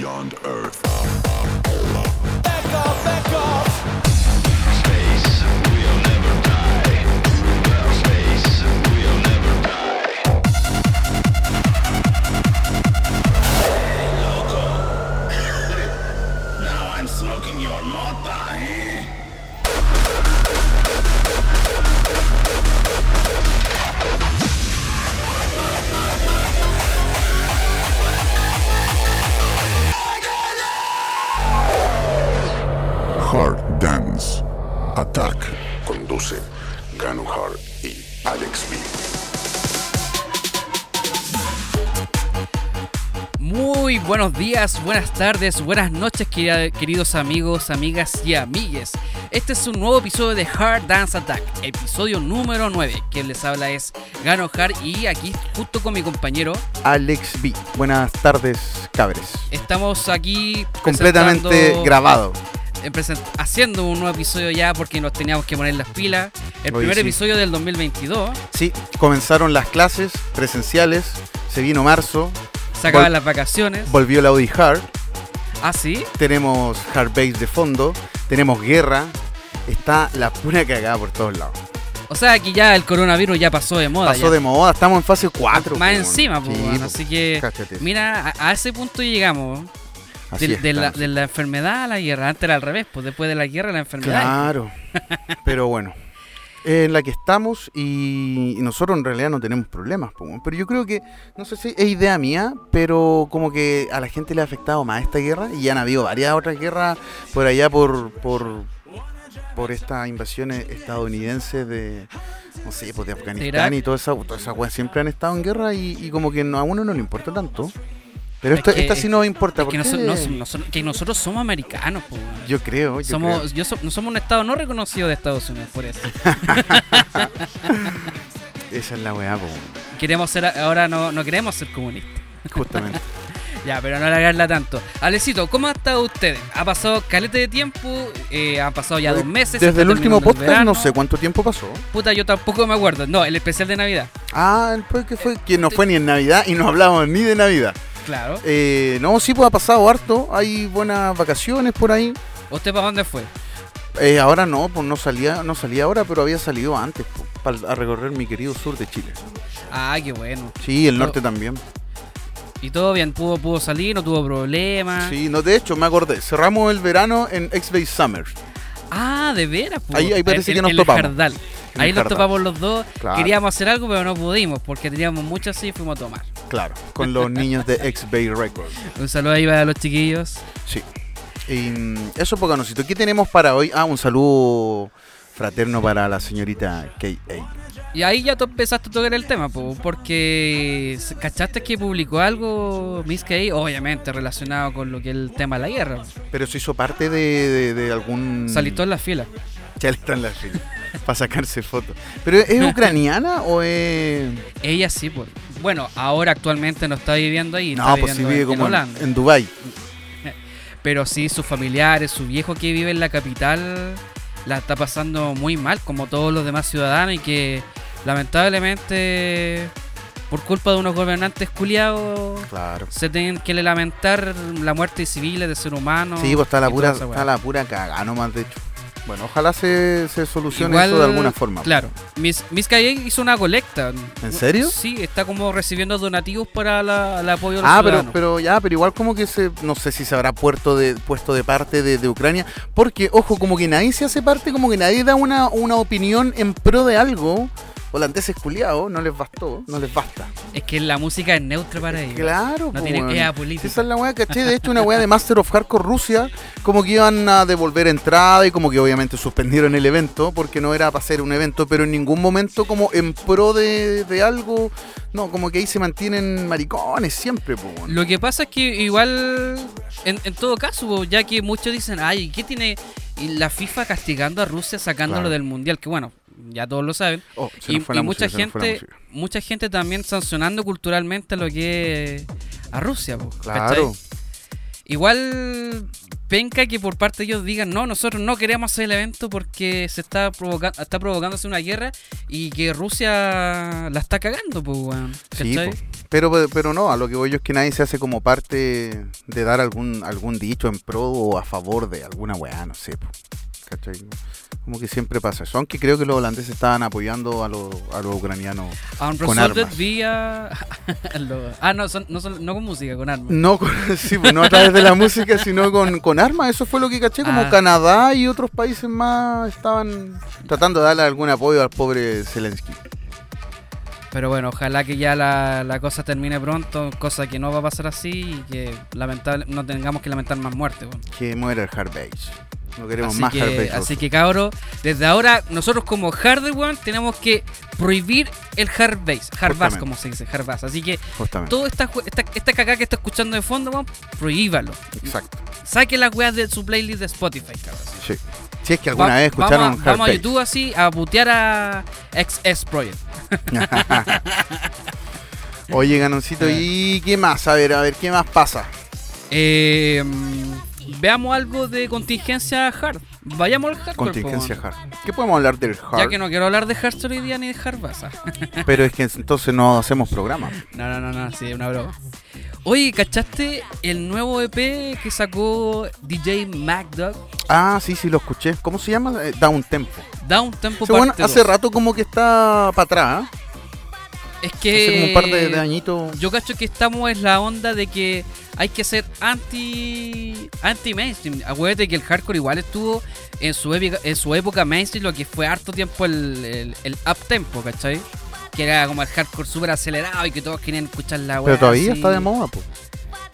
beyond Earth. Back back. Buenos días, buenas tardes, buenas noches, queridos amigos, amigas y amigues. Este es un nuevo episodio de Hard Dance Attack, episodio número 9. Quien les habla es Gano Hard y aquí, justo con mi compañero, Alex B. Buenas tardes, cabres. estamos aquí Completamente grabado. eh, haciendo un nuevo episodio ya porque nos teníamos que poner las pilas. El Oye, primer sí. episodio del 2022. Sí, comenzaron las clases presenciales, se vino marzo, Se acaban las vacaciones. volvió la Audi Hard, Ah, sí. tenemos Hard Base de fondo, tenemos guerra, está la pura cagada por todos lados. O sea que ya el coronavirus ya pasó de moda. Pasó ya. de moda, estamos en fase 4. Más encima, pues, Sí, bueno, po, así que cáchate. mira, a, a ese punto llegamos. Así De, de la, estamos. de la enfermedad a la guerra. Antes era al revés, pues después de la guerra la enfermedad. Claro, pero bueno, en la que estamos y, y nosotros en realidad no tenemos problemas. Pero yo creo que, no sé si es idea mía, pero como que a la gente le ha afectado más esta guerra y ya han habido varias otras guerras por allá por por, por estas invasiones estadounidenses de, no sé, pues de. Afganistán y toda esa, toda esa weá siempre han estado en guerra y, y como que no- a uno no le importa tanto. Pero Es esto, que- esta sí nos importa. Es que, no- que nosotros somos americanos, weón. yo creo, yo somos, creo. yo so- no somos un estado no reconocido de Estados Unidos, por eso. Esa es la weá, po, queremos ser, ahora no, no queremos ser comunistas. justamente. Ya, pero no alargarla tanto. Alecito, ¿cómo ha estado usted? Ha pasado calete de tiempo, eh, han pasado ya dos meses. se Desde el último el podcast no sé cuánto tiempo pasó. Puta, yo tampoco me acuerdo. No, el especial de Navidad. Ah, pues que fue que no fue ni en Navidad y no hablamos ni de Navidad. Claro. Eh, no, sí, pues ha pasado harto. Hay buenas vacaciones por ahí. ¿Usted para dónde fue? Eh, ahora no, pues no salía, no salía ahora, pero había salido antes pues, para a recorrer mi querido sur de Chile. Ah, qué bueno. Sí, el No. norte también. Y todo bien, pudo, pudo salir, no tuvo problemas. Sí, no, de hecho, me acordé. Cerramos el verano en X-Base Summer. Ah, de veras, pues. Ahí- ahí parece En- que nos en topamos. El Jardal. En Ahí el nos Jardal. topamos los dos. Claro. Queríamos hacer algo, pero no pudimos porque teníamos mucho así y fuimos a tomar. Claro, con los niños de X-Bay Records. Un saludo ahí para los chiquillos. Sí. Y, mm, eso, Pocanocito. ¿Qué tenemos para hoy? Ah, un saludo fraterno para la señorita K.A. Y ahí ya tú empezaste a tocar el tema, po, porque ¿cachaste que publicó algo Miss K? Obviamente relacionado con lo que es el tema de la guerra. Pero se hizo parte de, de- de algún. Salitó en la fila. Está en la fila. para sacarse fotos. ¿Pero es ucraniana o es.? Ella sí, pues. Bueno, ahora actualmente no está viviendo ahí. No, pues sí vive en- como en en, Holanda. en Dubai. Pero sí, sus familiares, su viejo que vive en la capital, la está pasando muy mal, como todos los demás ciudadanos, y que lamentablemente, por culpa de unos gobernantes culiados, Claro. se tienen que lamentar la muerte de civiles, de ser humanos. Sí, pues está la pura, está la pura cagada nomás, de hecho. Bueno, ojalá se, se solucione Igual, eso de alguna forma. Claro. Miss, Miss Calle hizo una colecta. ¿En serio? Sí, está como recibiendo donativos para la, el apoyo de los Ah, pero, ciudadanos. pero ya, pero igual como que se, no sé si se habrá puesto de, puesto de parte de, de Ucrania, porque, ojo, como que nadie se hace parte, como que nadie da una, una opinión en pro de algo. Holandeses culiados, no les bastó, no les basta. Es que la música es neutra para ellos. Claro, No po, tiene weón. es Si apolítica. Esa es la weá, caché. De hecho, una weá de Master of Hardcore Rusia, como que iban a devolver entrada y como que obviamente suspendieron el evento porque no era para hacer un evento, pero en ningún momento como en pro de, de algo. No, como que ahí se mantienen maricones siempre, po. Lo que pasa es que igual, en, en todo caso, po, ya que muchos dicen, ay, ¿qué tiene la FIFA castigando a Rusia sacándolo Claro. del mundial? Que bueno, ya todos lo saben. Oh, Y, mucha música, gente, mucha gente también sancionando culturalmente lo que es a Rusia, po, Claro. Igual penca que por parte de ellos digan, no, nosotros no queremos hacer el evento porque se está provocando, está provocándose una guerra y que Rusia la está cagando, pues, weón. Sí. Pero, pero no, a lo que voy yo es que nadie se hace como parte de dar algún algún dicho en pro o a favor de alguna weá, no sé. po. ¿Cachai? Como que siempre pasa eso. Aunque creo que los holandeses estaban apoyando a los, a los ucranianos con Unresolved armas. vía. lo- ah, no, son- no, son- no con música, con armas. No, con- sí, pues, no a través de la música, sino con, con armas. Eso fue lo que caché, como Ah. Canadá y otros países más estaban tratando de darle algún apoyo al pobre Zelensky. Pero bueno, ojalá que ya la, la cosa termine pronto, cosa que no va a pasar así y que lamentable, no tengamos que lamentar más muertes. bueno. Que muera el hard base. No queremos Así más hard que, base. así que cabros, desde ahora nosotros como hardware weón, tenemos que prohibir el hard bass, hard bass como se dice, hard bass. Así que Justamente. toda esta, esta, esta cagada que está escuchando de fondo, weón, prohíbalo. Exacto. Saque las weas de su playlist de Spotify, cabros. Sí. Si es que alguna Va- vez escucharon vamos, a, hard vamos a. YouTube así a putear a XS Project. Oye, Ganoncito, ¿y qué más? A ver, a ver, ¿qué más pasa? Eh, veamos algo de contingencia hard. Vayamos al hardcore. Contingencia hard. ¿Qué podemos hablar del Ya hard? que no quiero hablar de hardcore hoy día ni de hard. Pero es que entonces no hacemos programa. No, no, no, no, sí, es una broma. Oye, ¿cachaste el nuevo EP que sacó DJ MacDog? Ah, sí, sí, lo escuché. ¿Cómo se llama? Eh, Down Tempo. Down Tempo bueno, hace 2. rato como que está para atrás. ¿eh? Es que Hace como un par de, de añitos. yo cacho que estamos en la onda de que hay que ser anti anti mainstream. Acuérdate que el hardcore igual estuvo en su época, en su época mainstream, lo que fue harto tiempo el, el, el up tempo, ¿cachai? Que era como el hardcore súper acelerado y que todos querían escuchar la Pero weá todavía así. está de moda, pues.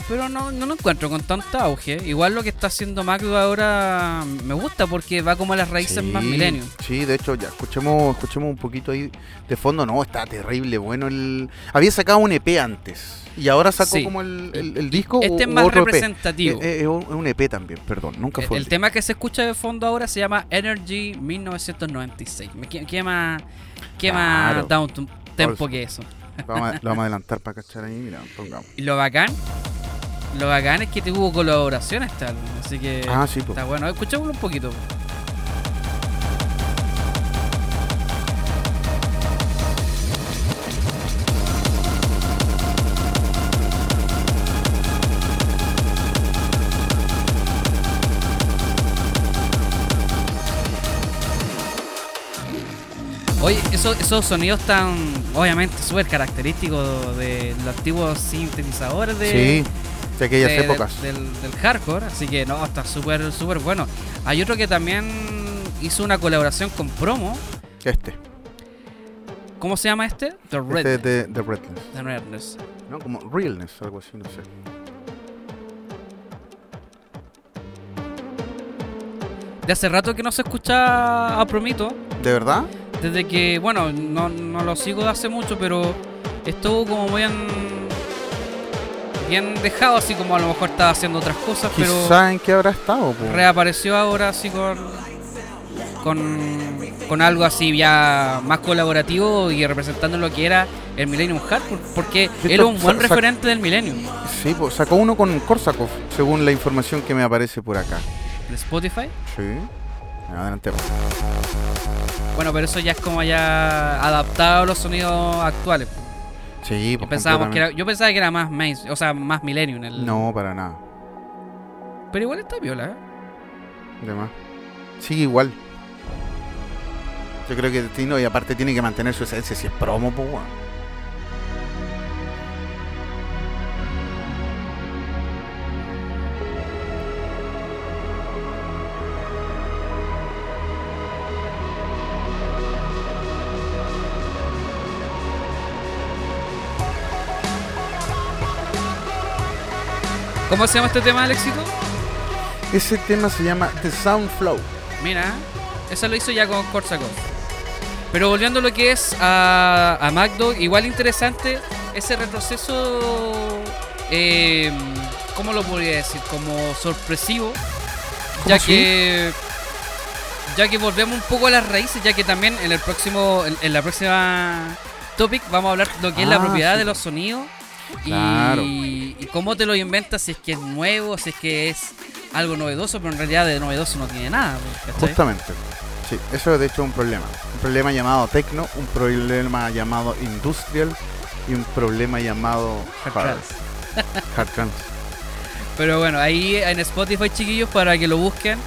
Pero no, no lo encuentro con tanto auge. Igual lo que está haciendo Macdo ahora me gusta porque va como a las raíces más milenio. Sí, de hecho, ya escuchemos, escuchemos un poquito ahí de fondo. No, está terrible. Bueno, el había sacado un EP antes y ahora sacó Sí. como el, el- el disco. Este es más otro EP. representativo. Eh, eh, es un EP también, perdón, nunca El, fue. el el tema que se escucha de fondo ahora se llama Energy 1996. Me- ¿Qué, qué más, qué más Claro. down to- tempo que eso? Vamos a- lo vamos a adelantar para cachar ahí, mira, pongamos. Y lo bacán, lo bacán es que tuvo colaboración este álbum. Así que Ah, sí, está bueno. Escuchémoslo un poquito. Esos, esos sonidos tan, obviamente, súper característicos de los antiguos sintetizadores de, sí, de aquellas de- épocas. Del, del hardcore, así que no, está súper, súper bueno. Hay otro que también hizo una colaboración con Promo. Este, ¿Cómo se llama este? The este es de, de Redness. The Redness. No, como Realness, algo así, no sé. De hace rato que no se escucha a Promito. ¿De verdad? Desde que, bueno, no, no lo sigo de hace mucho, pero estuvo como bien, bien dejado, así como a lo mejor estaba haciendo otras cosas, pero Quizá en qué habrá estado, po. reapareció ahora así con, con, con algo así ya más colaborativo y representando lo que era el Millennium Hardcore, porque era un buen referente del Millennium. Sí, sacó uno con Korsakov, según la información que me aparece por acá. de Spotify. Sí. Adelante. pues. Bueno, pero eso ya es como ya adaptado a los sonidos actuales. Sí, pues Pensábamos que era, yo pensaba que era más main, o sea, más Millennium. El, No, para nada. Pero igual está viola, ¿eh? De más. Sigue igual. Yo creo que sí, no, y aparte tiene que mantener su esencia si es promo, pues. ¿Cómo se llama este tema, Alexito? Ese tema se llama The Sound Flow. Mira, eso lo hizo ya con Korsakov. Pero volviendo a lo que es a, a Magdo, igual interesante ese retroceso, eh, ¿cómo lo podría decir? Como sorpresivo, ya que ya que volvemos un poco a las raíces, ya que también en el próximo, en, en la próxima topic vamos a hablar de lo que es la Ah, propiedad sí. de los sonidos Claro. y cómo te lo inventas, si es que es nuevo, si es que es algo novedoso, pero en realidad de novedoso no tiene nada. ¿cachai? Justamente. Sí, eso de hecho es un problema. Un problema llamado techno, un problema llamado industrial y un problema llamado Hard hard, trance. hard trance. Pero bueno, ahí en Spotify, chiquillos, para que lo busquen,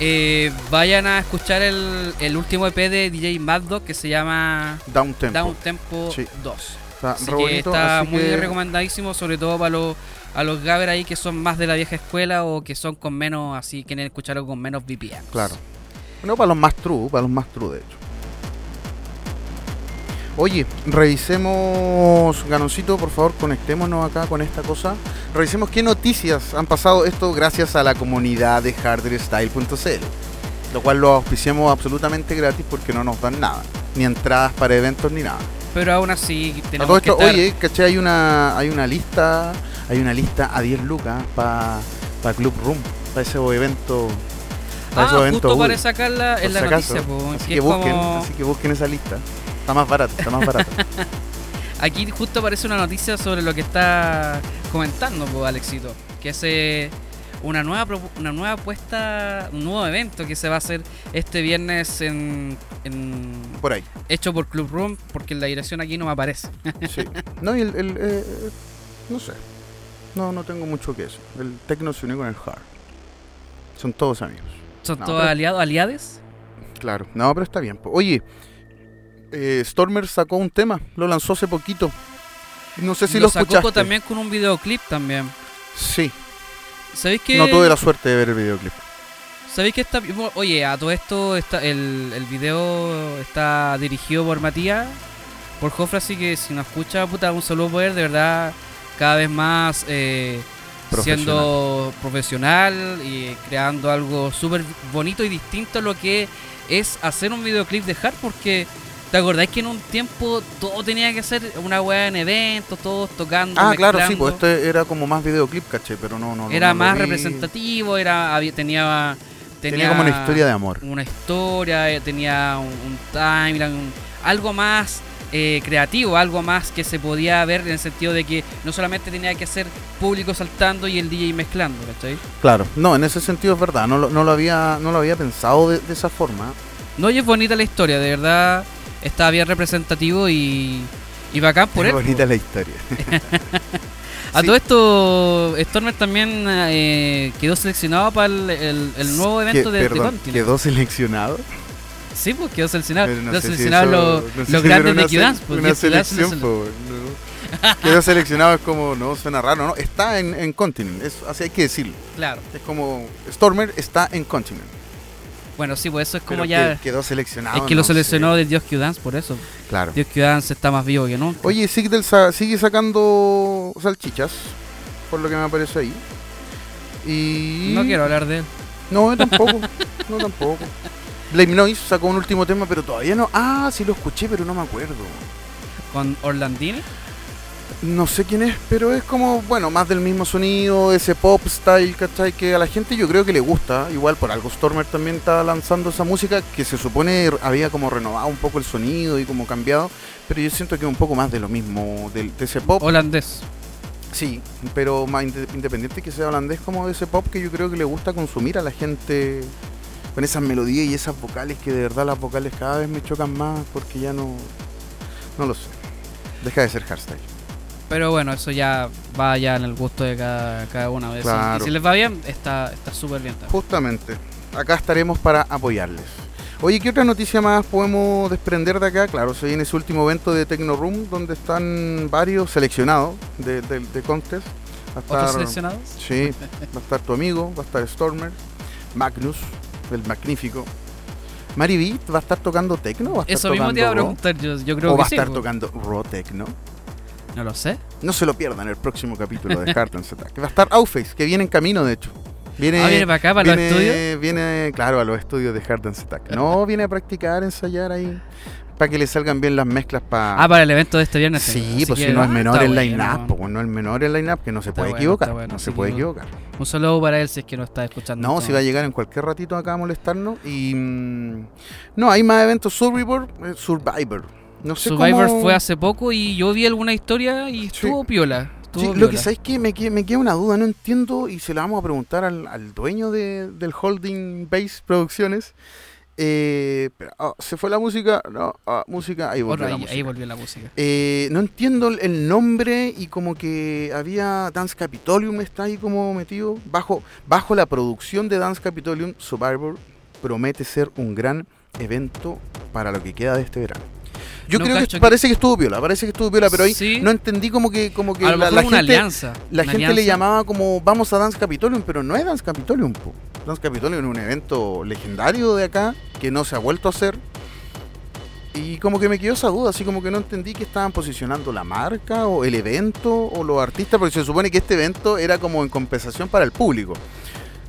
eh, vayan a escuchar el, el último EP de DJ Mad Dog que se llama Down tempo. Down Tempo Sí. 2. Está Así re que bonito, está así muy que- recomendadísimo, sobre todo para los a los Gaber ahí que son más de la vieja escuela o que son con menos, así quieren escuchar algo con menos VPN. Claro. No para los más true, para los más true de hecho. Oye, revisemos, Ganoncito, por favor, conectémonos acá con esta cosa. Revisemos qué noticias han pasado esto gracias a la comunidad de hardwarestyle.cl. Lo cual lo auspiciamos absolutamente gratis porque no nos dan nada. Ni entradas para eventos ni nada. Pero aún así tenemos todo que esto, estar... oye, caché, hay una, hay una lista, hay una lista a 10 lucas para Club Room, para ese evento. Para ah, esos eventos justo para Uy. sacarla en la noticia, po, así, que que busquen, como- así que busquen esa lista. Está más barata, está más barata. Aquí justo aparece una noticia sobre lo que está comentando, pues, Alexito. Que es eh, una nueva una nueva apuesta, un nuevo evento que se va a hacer este viernes en, en- Por ahí. hecho por Club Room, porque la dirección aquí no me aparece. Sí. No, y el, el, eh, eh, no sé. No, no tengo mucho que eso. El Tecno se unió con el Hard. Son todos amigos. ¿Son No, todos pero- aliados, aliades? Claro. No, pero está bien. Oye, eh, Stormer sacó un tema, lo lanzó hace poquito. No sé si lo, sacó escuchaste. también con un videoclip también. Sí, ¿Sabéis que no tuve la suerte de ver el videoclip. ¿Sabéis que está Oye, a todo esto está el, el video está dirigido por Matías, por Jofre, así que si nos escucha, puta, un saludo por él, de verdad, cada vez más eh, siendo profesional y creando algo súper bonito y distinto a lo que es hacer un videoclip de hard, porque ¿te acordáis que en un tiempo todo tenía que ser una weá en eventos, todos tocando? Ah, claro, sí, pues este era como más videoclip, caché, pero no, no. era no más representativo, era había, tenía, Tenía, como una historia de amor. una historia, eh, tenía un, un timeline, un- algo más eh, creativo, algo más que se podía ver en el sentido de que no solamente tenía que ser público saltando y el DJ mezclando, ¿cachai? Claro, no, en ese sentido es verdad, no lo, no lo, había, no lo había pensado de, de esa forma. No, y es bonita la historia, de verdad está bien representativo y, y bacán por es él. bonita la historia. A Sí. todo esto, Stormer también eh, quedó seleccionado para el, el- el nuevo evento Que- de, perdón, Continent. quedó seleccionado. Sí, pues quedó seleccionado. Pero no Quedó sé si seleccionado eso- los, no sé los si era grandes una de Q-Dance. pues, Una Diez Q-Dance selección, po, no. Quedó seleccionado es como, no, suena raro, ¿no? Está en, en Continent, es, así hay que decirlo. Claro. Es como, Stormer está en Continent. Bueno, sí, pues eso es como Pero ya. que- quedó seleccionado. Es que lo no sé. seleccionó de Dios Q-Dance, por eso. Claro. Dios Q-Dance está más vivo que nunca. Oye, Sigdel sigue sacando salchichas, por lo que me aparece ahí. Y... No quiero hablar de él. No, yo tampoco. no, tampoco. Blame Noise sacó un último tema, pero todavía no. Ah, sí lo escuché, pero no me acuerdo. Con Orlandini. No sé quién es, pero es como, bueno, más del mismo sonido, ese pop style, ¿cachai? Que a la gente yo creo que le gusta. Igual por algo Stormer también está lanzando esa música que se supone había como renovado un poco el sonido y como cambiado. Pero yo siento que es un poco más de lo mismo, del- de, ese pop. Holandés. Sí, pero más inde- independiente que sea holandés como de ese pop que yo creo que le gusta consumir a la gente con esas melodías y esas vocales que de verdad las vocales cada vez me chocan más porque ya no no lo sé. Deja de ser hardstyle. Pero bueno, eso ya va ya en el gusto de cada, cada uno. de esos. Claro. Y si les va bien, está está súper bien. también. Justamente, acá estaremos para apoyarles. Oye, ¿qué otra noticia más podemos desprender de acá? Claro, se viene ese último evento de Tecno Room donde están varios seleccionados de, de, de contest. Va a ¿Otros estar- seleccionados? Sí, va a estar tu amigo, va a estar Stormer, Magnus, el magnífico. Mari B va a estar tocando techno va a estar Eso mismo te iba a preguntar. Yo, yo creo o que va a sí. estar pues. tocando raw techno. No lo sé. No se lo pierdan el próximo capítulo de Heart and Attack. Va a estar Outface, que viene en camino de hecho. Viene, Ah, viene para acá, para los estudios. Viene, claro, a los estudios de Heart and Attack. No, viene a practicar, ensayar ahí. Para que le salgan bien las mezclas para. Ah, para el evento de este viernes. Sí, pues que, si no es menor el line-up, pues no es menor el line-up, que no se puede bueno, equivocar. bueno, no se puede que- equivocar. Un saludo para él si es que no está escuchando. No, si va a llegar en cualquier ratito acá a molestarnos. Y. mm, no, hay más eventos Survivor. eh, Survivor. No sé Survivor cómo- fue hace poco y yo vi alguna historia y estuvo piola. Sí, estuvo lo que piola. sabéis que me, me queda una duda, no entiendo y se la vamos a preguntar al, al dueño de- del Holding Base Producciones. Eh, ah, se fue la música. No, ah, música. Ahí volvió Otra, la ahí, música. ahí volvió la música. Eh, no entiendo el- el nombre y como que había Dance Capitolium está ahí como metido bajo bajo la producción de Dance Capitolium Survivor promete ser un gran evento para lo que queda de este verano. Yo No creo que que- parece que estuvo piola, parece que estuvo piola, pero ahí Sí. no entendí como que como que la, la gente alianza. la gente le llamaba como vamos a Dance Capitolium, pero no es Dance Capitolium. po. Dance Capitolium es un evento legendario de acá que no se ha vuelto a hacer. Y como que me quedó esa duda, así como que no entendí que estaban posicionando la marca o el evento o los artistas, porque se supone que este evento era como en compensación para el público.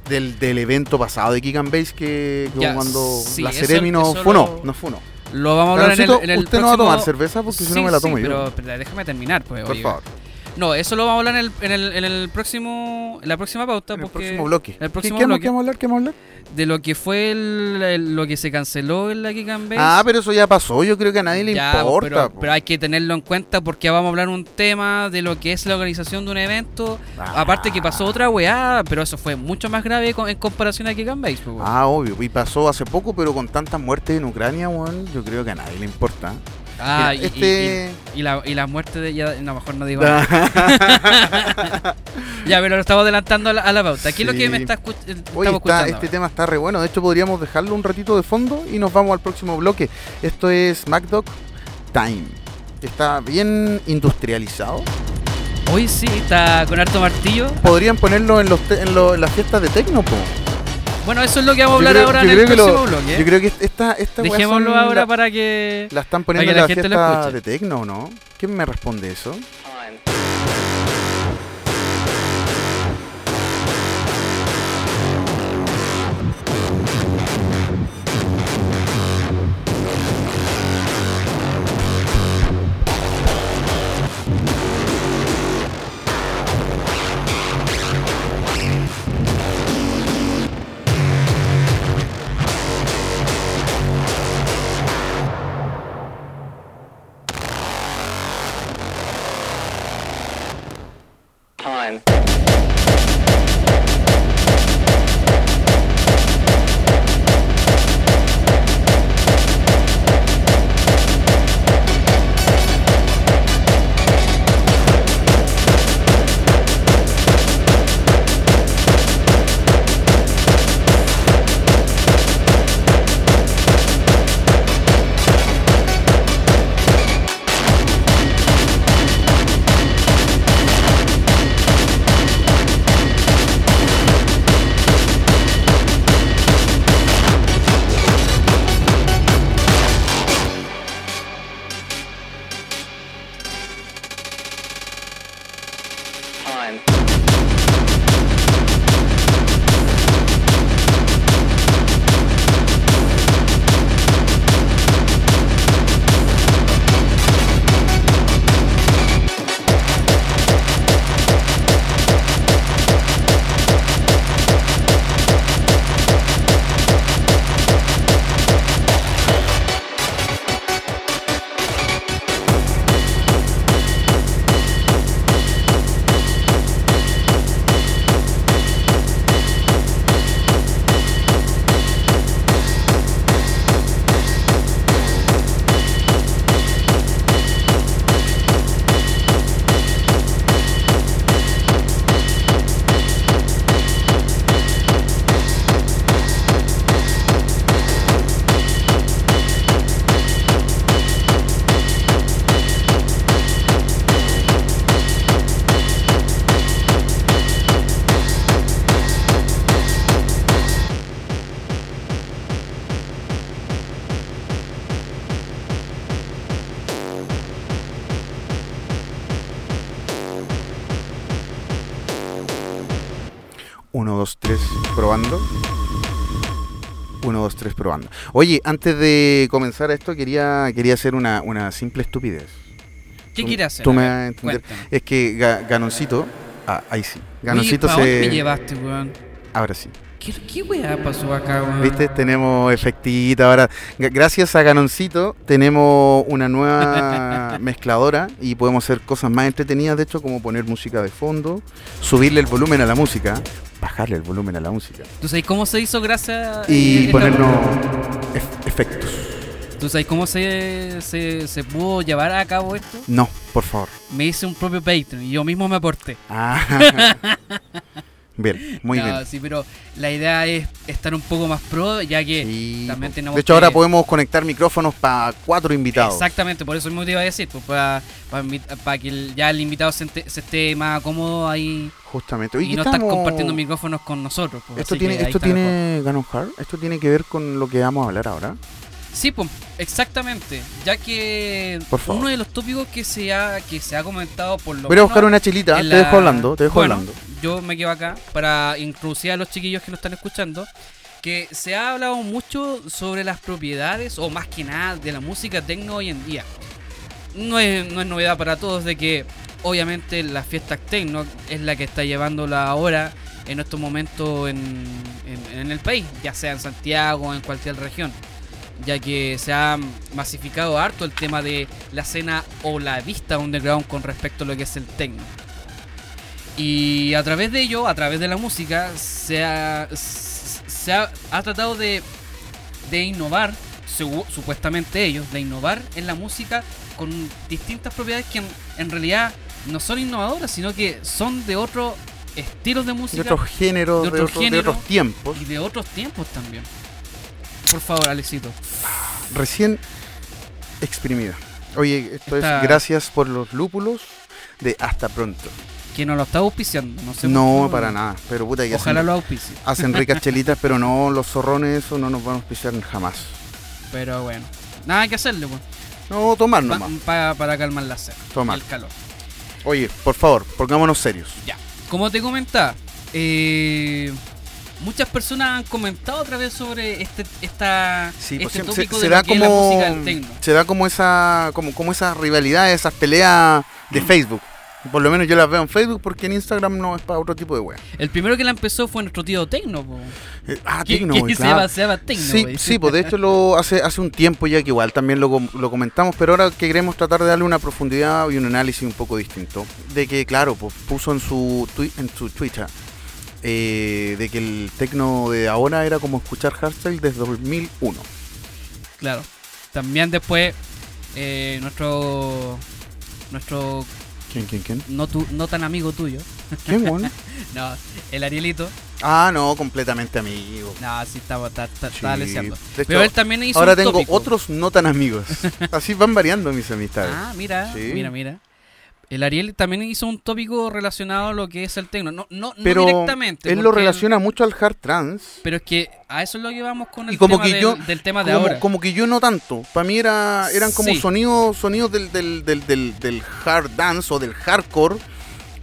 Del, del evento pasado de Kick and Base que, que Ya, cuando sí, la Ceremi no eso funó, lo- no funó. Lo vamos a hablar en el, en el usted no va a tomar próximo- cerveza porque si Sí, no me la sí, tomo yo. pero, pero déjame terminar, pues. Por oye. favor. No, eso lo vamos a hablar en el, en el, en el próximo, en la próxima pauta. En el próximo bloque. en el próximo ¿Qué, bloque. qué vamos a hablar? ¿Qué vamos a hablar? De lo que fue el, el- lo que se canceló en la and Base. Ah, pero eso ya pasó, yo creo que a nadie le Ya, importa. pero, hay que tenerlo en cuenta porque vamos a hablar un tema de lo que es la organización de un evento. Ah. Aparte que pasó otra weá, pero eso fue mucho más grave con- en comparación a weón. Ah, obvio. Y pasó hace poco, pero con tantas muertes en Ucrania, weón, yo creo que a nadie le importa. Ah, Mira, y, y- este- y- y la, y la muerte de... Ya, no, mejor no digo nada. ya, pero lo estamos adelantando a la, a la pauta. Aquí es lo que Sí. me está escuch- eh, Oye, está- escuchando. este ahora. tema está re bueno. De hecho, podríamos dejarlo un ratito de fondo y nos vamos al próximo bloque. Esto es MacDog Time. Está bien industrializado. Hoy sí, está con harto martillo. Podrían ponerlo en, los te- en, lo- en las fiestas de Tecno, po. Bueno, eso es lo que vamos a hablar creo- ahora en el que lo- próximo bloque. Yo creo que esta, esta Dejémoslo ahora la, para que... la están poniendo en la la gente fiesta escuche. de Tecno, ¿no? ¿Quién me responde eso? Tres, probando. Oye, antes de comenzar esto, quería, quería hacer una, una simple estupidez. ¿Qué quiere hacer? Tú me vas a entender. cuéntame. Es que Ga- Ganoncito. Ah, ahí sí. Ganoncito Oye, ¿pa' dónde se. me llevaste, weón? Ahora sí. ¿Qué, qué weá pasó acá, weón? ¿Viste? Tenemos efectito ahora. Gracias a Ganoncito tenemos una nueva mezcladora y podemos hacer cosas más entretenidas, de hecho, como poner música de fondo, subirle el volumen a la música, bajarle el volumen a la música. ¿Tú sabes cómo se hizo gracias Y ponernos efectos. ¿Tú sabes cómo se, se, se pudo llevar a cabo esto? No, por favor. Me hice un propio Patreon y yo mismo me aporté. Ah. bien, muy No, bien. Sí, pero la idea es estar un poco más pro, ya que Sí, también tenemos de hecho, que- ahora podemos conectar micrófonos para cuatro invitados. Exactamente, por eso mismo te iba a decir, pues para, para, que el- ya el invitado se, ente- se esté más cómodo ahí Justamente. Oye, y ¿qué no estar estamos- compartiendo micrófonos con nosotros. pues, Esto que tiene, esto tiene Ganon Hard. Esto tiene que ver con lo que vamos a hablar ahora. Sí, pues, exactamente, ya que uno de los tópicos que se ha, que se ha comentado por lo Voy a buscar una chelita. Te dejo hablando. Te dejo Bueno, hablando. Yo me quedo acá para introducir a los chiquillos que nos están escuchando. Que se ha hablado mucho sobre las propiedades, o más que nada, de la música techno hoy en día. No es, no es novedad para todos de que, obviamente, las fiestas techno es la que está llevando la ahora en estos momentos en, en- en el país, ya sea en Santiago o en cualquier región. Ya que se ha masificado harto el tema de la escena o la vista underground con respecto a lo que es el techno. Y a través de ello, a través de la música, se ha, se ha, ha tratado de, de innovar, supuestamente ellos, de innovar en la música con distintas propiedades que en, en realidad no son innovadoras, sino que son de otros estilos de De música otros géneros, de de, otro otros- de género. otros tiempos. y de otros tiempos también. Por favor, Alexito. Recién exprimida. Oye, esto Está- es gracias por los lúpulos de Hasta Pronto. Que nos lo está auspiciando. No, sé No, para nada. Pero puta que Ojalá hacen, lo auspicie. hacen ricas chelitas, pero no, los zorrones, eso no nos van a auspiciar jamás. Pero bueno. Nada que hacerle, pues. No, tomar nomás. pa- para calmar la sed. Tomar. el calor. Oye, por favor, pongámonos serios. Ya. Como te comentaba, eh, muchas personas han comentado otra vez sobre este, esta, Sí, pues este tópico se de da es la música como del techno. se da como esa como como esa rivalidad, esas peleas de Facebook. Por lo menos yo las veo en Facebook porque en Instagram no es para otro tipo de wea. El primero que la empezó fue nuestro tío Tecno. Eh, ah, Tecno, que se claro. baseaba Tecno, Sí, sí, pues de hecho lo hace hace un tiempo ya que igual también lo, lo comentamos, pero ahora que queremos tratar de darle una profundidad y un análisis un poco distinto. De que, claro, pues puso en su, en su Twitter eh, de que el tecno de ahora era como escuchar hardstyle desde 2001. Claro. También después, eh, nuestro. Nuestro ¿Quién, quién, quién? no, tu- no tan amigo tuyo. ¿Quién, weón? No, el Arielito. Ah, no, completamente amigo. No, sí, estaba, está, está, Sí. estaba leseando. De Pero hecho, él también hizo Ahora un tengo tópico. otros no tan amigos. Así van variando mis amistades. Ah, mira, Sí. mira, mira. El Ariel también hizo un tópico relacionado a lo que es el tecno. No, no, no directamente. él lo relaciona mucho al hard trance. Pero es que a eso es lo que vamos con el Y como tema que del, yo- del tema de como, ahora. como que yo no tanto. Para mí era, eran como Sí. sonidos, sonidos del, del, del, del, del hard dance o del hardcore.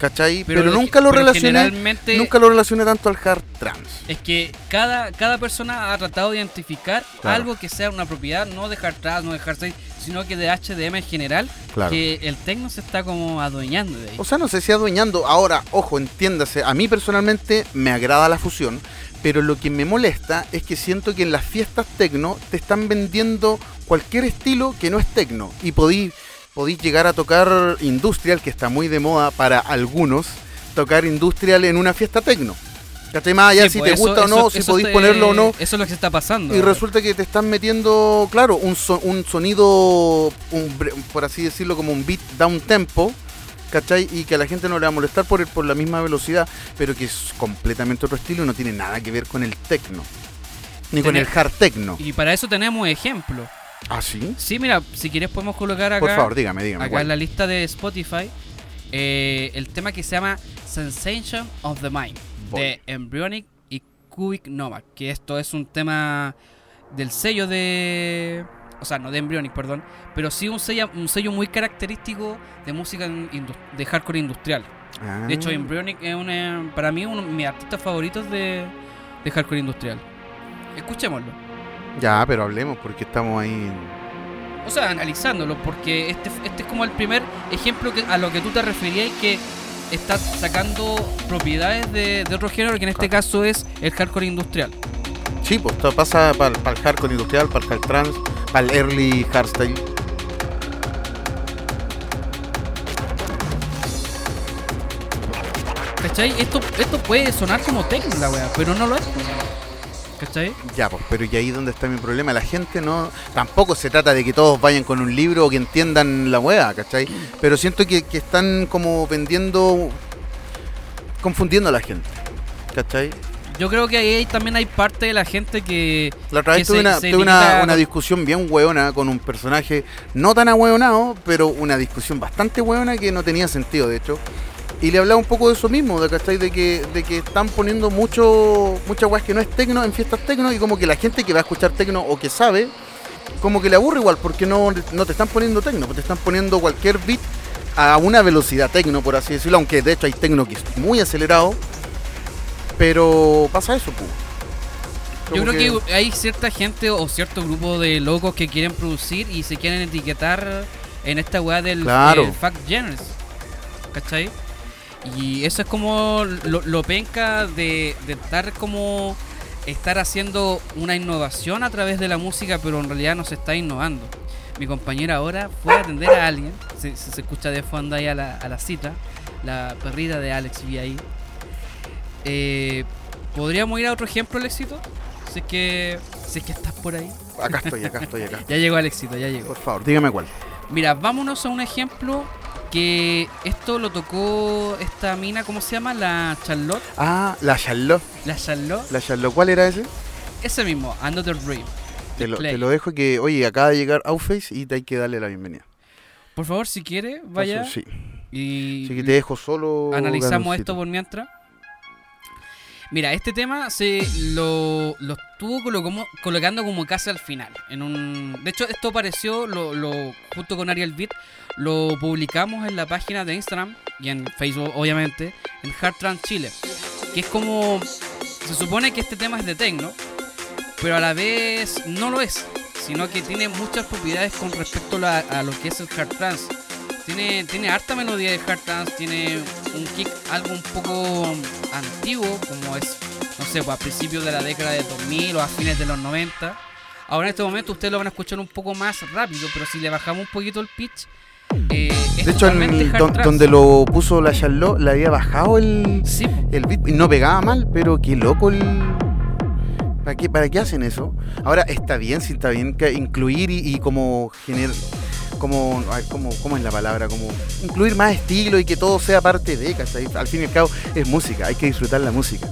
¿Cachai? Pero, Pero- nunca lo pero relacioné. Nunca lo relacioné tanto al hard trance. Es que cada, cada persona ha tratado de identificar Claro. algo que sea una propiedad, no de hard trance, no de hard side, sino que de HDM en general, Claro. que el tecno se está como adueñando de ahí. O sea, no sé si adueñando. Ahora, ojo, entiéndase. A mí personalmente me agrada la fusión. Pero lo que me molesta es que siento que en las fiestas tecno te están vendiendo cualquier estilo que no es tecno. Y podí, podí llegar a tocar industrial, que está muy de moda para algunos, tocar industrial en una fiesta tecno. ¿Cachai? Más allá Sí, si pues te eso- gusta o no, si podéis te- ponerlo o no. Eso es lo que está pasando. Y resulta que te están metiendo, claro, un, so- un sonido, un por así decirlo, como un beat down tempo, ¿cachai? Y que a la gente no le va a molestar por, el- por la misma velocidad, pero que es completamente otro estilo y no tiene nada que ver con el techno. Ni con el hard techno. Y para eso tenemos ejemplos. ¿Ah, sí? Sí, mira, si quieres podemos colocar acá, Por favor, dígame, dígame. acá ¿cuál? en la lista de Spotify eh, el tema que se llama Sensation of the Mind Voy. de Embryonic y Cubic Nova, que esto es un tema del sello de... O sea, no de Embryonic, perdón, pero sí un sello, un sello muy característico de música de hardcore industrial. Ah, De hecho, Embryonic es una, para mí uno de mis artistas favoritos de, de hardcore industrial. Escuchémoslo. Ya, pero hablemos porque estamos ahí. en- O sea, analizándolo, porque este, este es como el primer ejemplo que, a lo que tú te referías que está sacando propiedades de, de otro género, que en este caso es el hardcore industrial. Sí, pues esto pasa para el hardcore industrial, para el hard trance, para el early hardstyle. ¿Cachai? Esto, esto puede sonar como techno la weá, pero no lo es. ¿Cachai? Ya, pues, pero y ahí donde está mi problema. La gente no. Tampoco se trata de que todos vayan con un libro o que entiendan la weá, ¿cachai? Pero siento que, que están como vendiendo. confundiendo a la gente, ¿cachai? Yo creo que ahí también hay parte de la gente que. La otra vez tuve, una, tuve una, una discusión bien hueona con un personaje no tan ahueonado, pero una discusión bastante hueona que no tenía sentido, de hecho. Y le hablaba un poco de eso mismo, de, ¿cachai? de, que, de que están poniendo mucho muchas weas que no es tecno en fiestas tecno y como que la gente que va a escuchar tecno o que sabe, como que le aburre igual, porque no, no te están poniendo tecno, te están poniendo cualquier beat a una velocidad tecno, por así decirlo, aunque de hecho hay tecno que es muy acelerado, pero pasa eso, pues. Yo creo que... hay cierta gente o cierto grupo de locos que quieren producir y se quieren etiquetar en esta weá del, Claro. del fact genres. ¿Cachai? Y eso es como lo, lo penca de, de estar como estar haciendo una innovación a través de la música, pero en realidad no se está innovando. Mi compañera ahora fue a atender a alguien, se, se- escucha de fondo ahí a la, a la cita, la perrita de Alex vi ahí. Eh, ¿Podríamos ir a otro ejemplo, Alexito? Si es que, si es que estás por ahí. Acá estoy, acá estoy, acá. Ya llegó Alexito, ya llegó. Por favor, dígame cuál. Mira, vámonos a un ejemplo que esto lo tocó esta mina, ¿cómo se llama? La Charlotte. Ah, la Charlotte. La Charlotte. La Charlotte, ¿cuál era ese? Ese mismo, Another Dream. Te lo, te lo dejo que, oye, acaba de llegar Outface y te hay que darle la bienvenida. Por favor, si quiere, vaya. Sí. Y Así que te dejo solo. analizamos esto por mientras. Mira, este tema se lo, lo estuvo colo- como- colocando como casi al final. En un, de hecho, esto apareció lo, lo- junto con Ariel Beat. Lo publicamos en la página de Instagram y en Facebook, obviamente, en Hard Trans Chile. Que es como. Se supone que este tema es de techno, pero a la vez no lo es, sino que tiene muchas propiedades con respecto a, a lo que es el hard trance. Tiene, tiene harta melodía de hard trance, tiene un kick algo un poco antiguo, como es, no sé, pues a principios de la década de 2000 o a fines de los 90. Ahora en este momento ustedes lo van a escuchar un poco más rápido, pero si le bajamos un poquito el pitch, eh, De hecho, en don- donde lo puso la Charlotte, le había bajado el, Sí, el beat y no pegaba mal, pero qué loco el. ¿Para qué, ¿Para qué hacen eso? Ahora está bien, sí está bien que incluir y, y como generar. Como, como, ¿Cómo es la palabra? Como incluir más estilo y que todo sea parte de, ¿cachai? Al fin y al cabo es música, hay que disfrutar la música.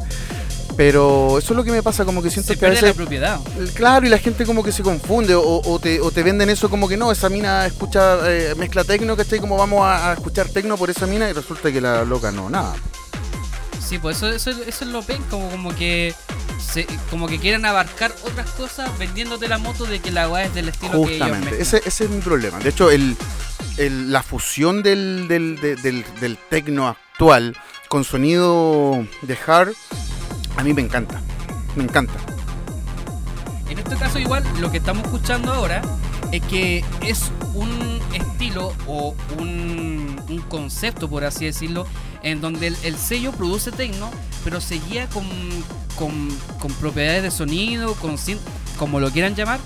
Pero eso es lo que me pasa, como que siento se que a veces la propiedad. Claro, y la gente como que se confunde o, o te, o te venden eso como que no, esa mina escucha eh, mezcla tecno, ¿cachai? Como vamos a, a escuchar tecno por esa mina y resulta que la loca no, nada. Sí, pues eso, eso, eso es lo pen, como, como que se- como que quieren abarcar otras cosas vendiéndote la moto de que la weá es del estilo que ellos ese, ese es mi problema. De hecho, el, el- la fusión del, del, de- del, del tecno actual con sonido de hard, a mí me encanta. Me encanta. En este caso igual lo que estamos escuchando ahora es que es un estilo o un, un concepto, por así decirlo, en donde el, el sello produce tecno, pero se guía con, con, con propiedades de sonido, con como lo quieran llamar,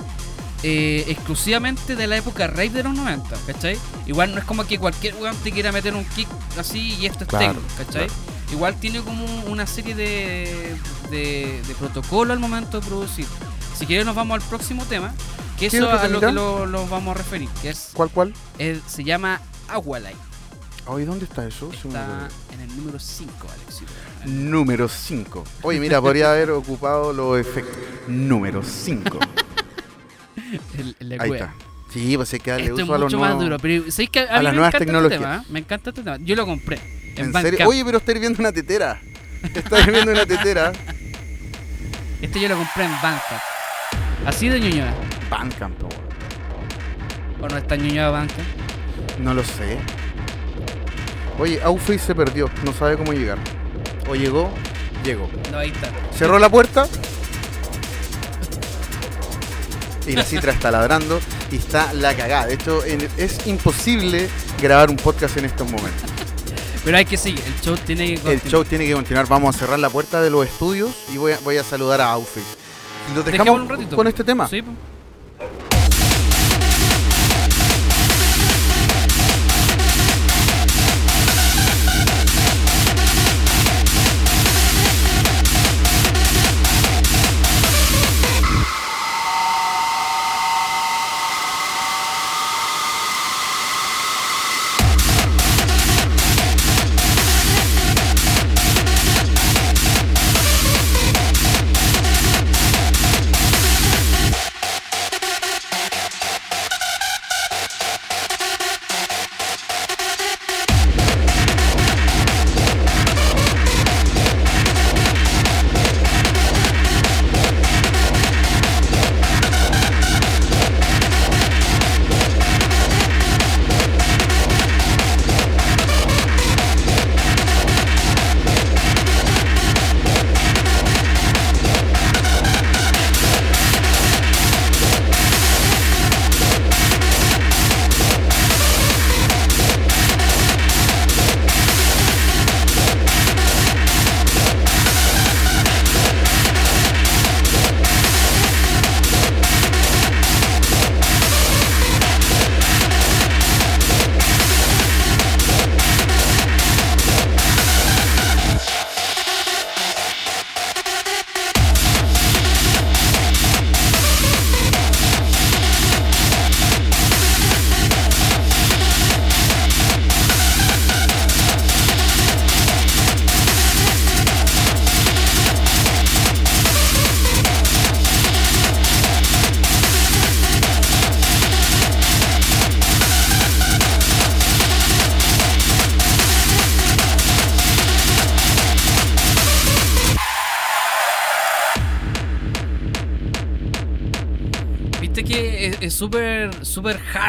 eh, exclusivamente de la época rave de los 90, ¿cachai? Igual no es como que cualquier weón te quiera meter un kick así y esto es tecno, ¿cachai? claro. Igual tiene como una serie de, de, de protocolo al momento de producir. Si quieres nos vamos al próximo tema, que ¿Qué eso otro a lo que lo, lo vamos a referir, que es, ¿Cuál, cuál? es- se llama Agualite. Oye, ¿dónde está eso? Está en el número 5, Alexito. Número 5. Oye, mira, podría haber ocupado los efectos. Número 5. El, el de Ahí está. Sí, pues hay que darle Esto es uso a los mucho más nuevos- duro, pero ¿sabéis que a, a mí las me nuevas encanta tecnologías. Este tema, ¿eh? Me encanta este tema. Yo lo compré en, ¿En Bandcamp. serio? Oye, pero está hirviendo una tetera. Está hirviendo una tetera. Este yo lo compré en Bandcamp. Así de ñoñoa. Bandcamp. ¿O no está ñoñoa Bandcamp? No lo sé. Oye, Outface se perdió. No sabe cómo llegar. O llegó, llegó. No, ahí está. Cerró la puerta. Y la citra está ladrando y está la cagada. De hecho, es imposible grabar un podcast en estos momentos. Pero hay que seguir, el show tiene que El continuar. show tiene que continuar. Vamos a cerrar la puerta de los estudios y voy a, voy a saludar a. Lo Dejémoslo dejamos un ratito. con este tema. Sí,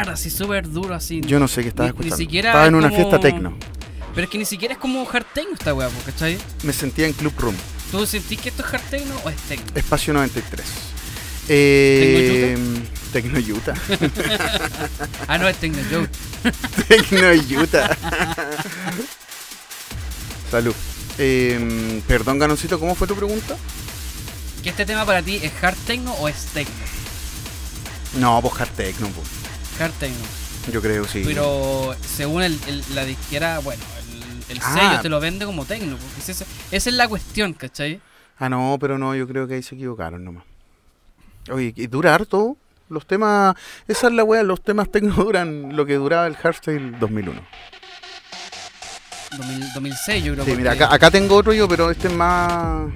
así súper duro, así. Yo no sé qué estaba Ni- ni escuchando. siquiera estaba en una como- fiesta tecno. Pero es que ni siquiera es como hard techno esta weá, ¿cachai? Me sentía en Club Room, ¿Tú sentís que esto es hard techno o es techno? espacio 93. Eh, Tecno Utah. Ah, no, es techno joke. Tecno Utah. Salud. Eh, perdón, Ganoncito, ¿cómo fue tu pregunta? ¿Que este tema para ti es hard techno o es techno? No, pues hard techno, pues. Hard techno. Yo creo, sí. Pero según el, el- la disquera, bueno, el, el Ah. sello te lo vende como techno. Porque es esa, esa es la cuestión, ¿cachai? Ah, no, pero no, yo creo que ahí se equivocaron nomás. Oye, ¿y dura harto? Los temas, esa es la wea, los temas tecno duran lo que duraba el Hardstyle 2001. 2000 2006 yo creo. Sí, mira, acá, acá tengo otro yo, pero este es más...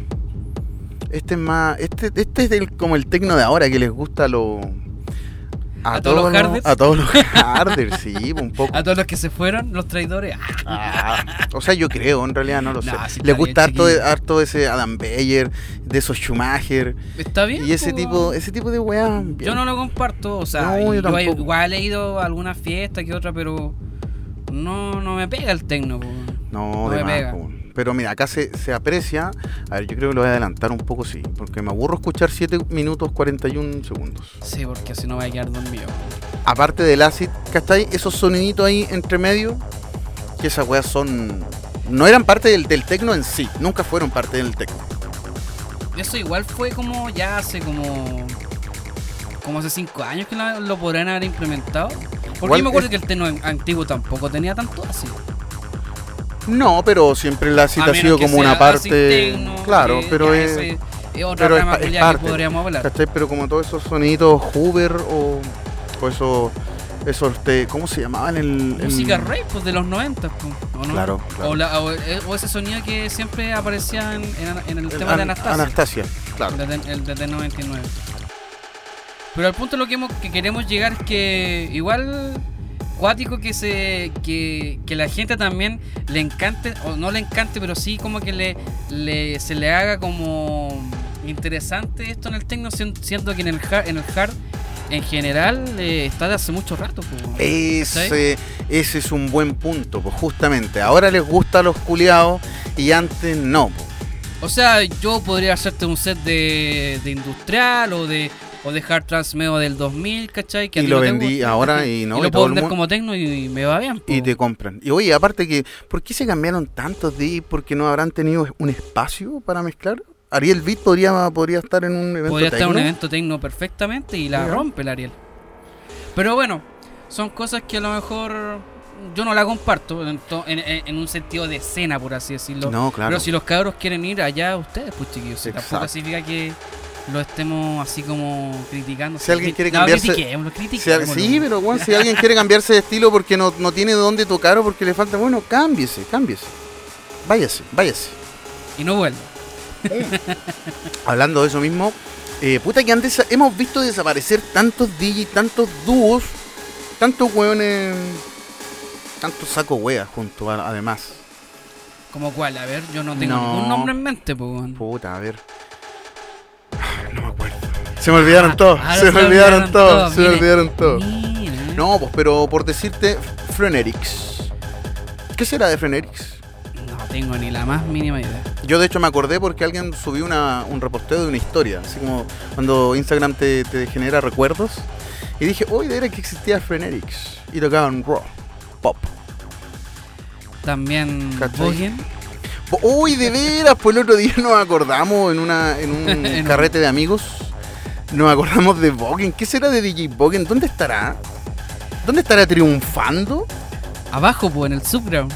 Este es más... Este, este es del- como el tecno de ahora, que les gusta a los... ¿A todos los harders? A todos los harders, sí, un poco. A todos los que se fueron, los traidores. ah, Ah, o sea, yo creo, en realidad no lo sé. Sí Les gusta harto de, harto ese Adam Beyer, de esos Schumacher. Está bien. Y ese po, tipo, ese tipo de weá. Yo no lo comparto, o sea, No, yo yo tampoco. igual he ido a alguna fiesta que otra, pero no, no me pega el tecno. po. No, No de me más, pega. po. Pero mira, acá se, se aprecia. A ver, yo creo que lo voy a adelantar un poco, sí. Porque me aburro escuchar 7 minutos 41 segundos. Sí, porque si no va a quedar dormido. Aparte del acid, ¿cachai? Esos soniditos ahí entre medio. Que esas weas son. No eran parte del, del tecno en sí. Nunca fueron parte del tecno. Eso igual fue como ya hace como. Como hace 5 años que lo podrían haber implementado. Porque yo me acuerdo es- que el tecno an- antiguo tampoco tenía tanto así. No, pero siempre el acid A ha sido como una parte. claro, pero es. ese otra pero rama es culiá que parte, podríamos hablar. ¿Cachai? Pero como todos esos sonidos Hoover o, o esos. Este, ¿cómo se llamaban? El, el- Música rap pues, de los 90, pues, ¿o no? Claro, claro. O, la- o- eh, o ese sonido que siempre aparecía en, en- en el el tema de An- Anastasia. Anastasia, claro. Desde, el desde el 99. Pero al punto lo que, hemos- que queremos llegar es que igual cuático que se que, que la gente también le encante o no le encante pero sí como que le, le- se le haga como interesante esto en el techno sien- siendo que en el hard, en el hard en general eh, está de hace mucho rato pues. Ese, ese es un buen punto, pues justamente. Ahora les gusta a los culiados y antes no. pues. O sea, yo podría hacerte un set de, de industrial o de o de hard trance medio del 2000, ¿cachai? Que Y lo vendí ahora y no, Y lo puedo vender mundo- como techno y, y me va bien. Y te compran. Y oye, aparte que, ¿por qué se cambiaron tantos DJs? ¿Porque no habrán tenido un espacio para mezclar? Ariel Beat podría, podría estar en un evento Podría estar en un evento techno perfectamente y la rompe el Ariel. Pero bueno, son cosas que a lo mejor yo no la comparto en, to- en- un sentido de escena, por así decirlo. No, claro. Pero si los cabros quieren ir allá, ustedes, pues chiquillos. Tampoco significa que lo estemos así como criticando. Si alguien quiere No, cambiarse- critiquémoslo, Si sí, pero bueno, si alguien quiere cambiarse de estilo porque no, no tiene dónde tocar o porque le falta, bueno, cámbiese, cámbiese. Váyase, váyase. Y no vuelvo. Hablando de eso mismo, eh, puta que antes hemos visto desaparecer tantos DJs, tantos dúos, tantos hueones, tantos saco weas junto a- además. ¿Como cuál? A ver, yo no tengo No. ningún nombre en mente, pues. Puta, a ver. Ah, No me acuerdo. Se me olvidaron todos, Ahora se me olvidaron todos, se me olvidaron todos. No, pues pero por decirte, Frenetics. ¿Qué será de Frenetics? No tengo ni la más mínima idea. Yo de hecho me acordé porque alguien subió una, un reposteo de una historia, así como cuando Instagram te, te genera recuerdos. Y dije, uy, de era que existía Frenetics. Y tocaban raw, pop. También ¿Cachai? Uy, de veras, pues el otro día nos acordamos en, una, en un En carrete de amigos. Nos acordamos de Bogen. ¿Qué será de DJ Bogen? ¿Dónde estará? ¿Dónde estará triunfando? Abajo, pues, en el subground.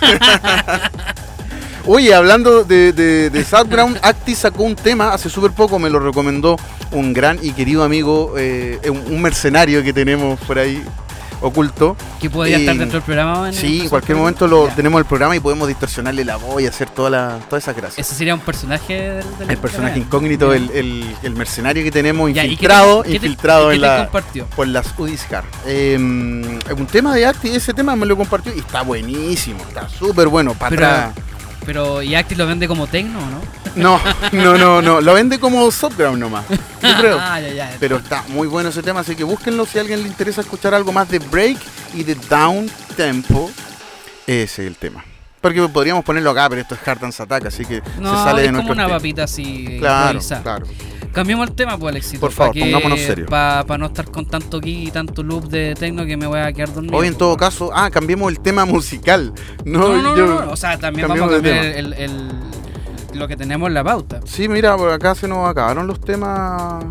Oye, hablando de, de, de Southground, Acti sacó un tema hace súper poco, me lo recomendó un gran y querido amigo, eh, un, un mercenario que tenemos por ahí oculto. Que podría estar dentro del programa. en Sí, en cualquier momento lo Ya. tenemos el programa y podemos distorsionarle la voz y hacer toda la, todas esas gracias. Ese sería un personaje del, del El personaje incógnito, el, el- el mercenario que tenemos Ya, ¿y qué te- infiltrado, qué te- infiltrado qué en te la, compartió? por las UDISCAR. Eh, un tema de Acti, ese tema me lo compartió y está buenísimo, está súper bueno, para Pero- atrás. Pero, ¿y Acti lo vende como tecno o no? No, no, no, no. Lo vende como Subground nomás. Yo creo. Ah, ya, ya. Pero está muy bueno ese tema, así que búsquenlo si a alguien le interesa escuchar algo más de break y de down tempo. Ese es el tema. Porque podríamos ponerlo acá, pero esto es Hard Dance Attack, así que no, se sale es de como una estilo. papita así Claro, improvisada. claro. Cambiemos el tema, pues, Alexito. Por favor, pongámonos serios. Para no estar con tanto kick y tanto loop de techno que me voy a quedar dormido. Hoy en todo caso, ah, cambiemos el tema musical. No, No, no, yo- no, no, O sea, también vamos a cambiar el- lo que tenemos en la pauta. Sí, mira, por acá se nos acabaron los temas.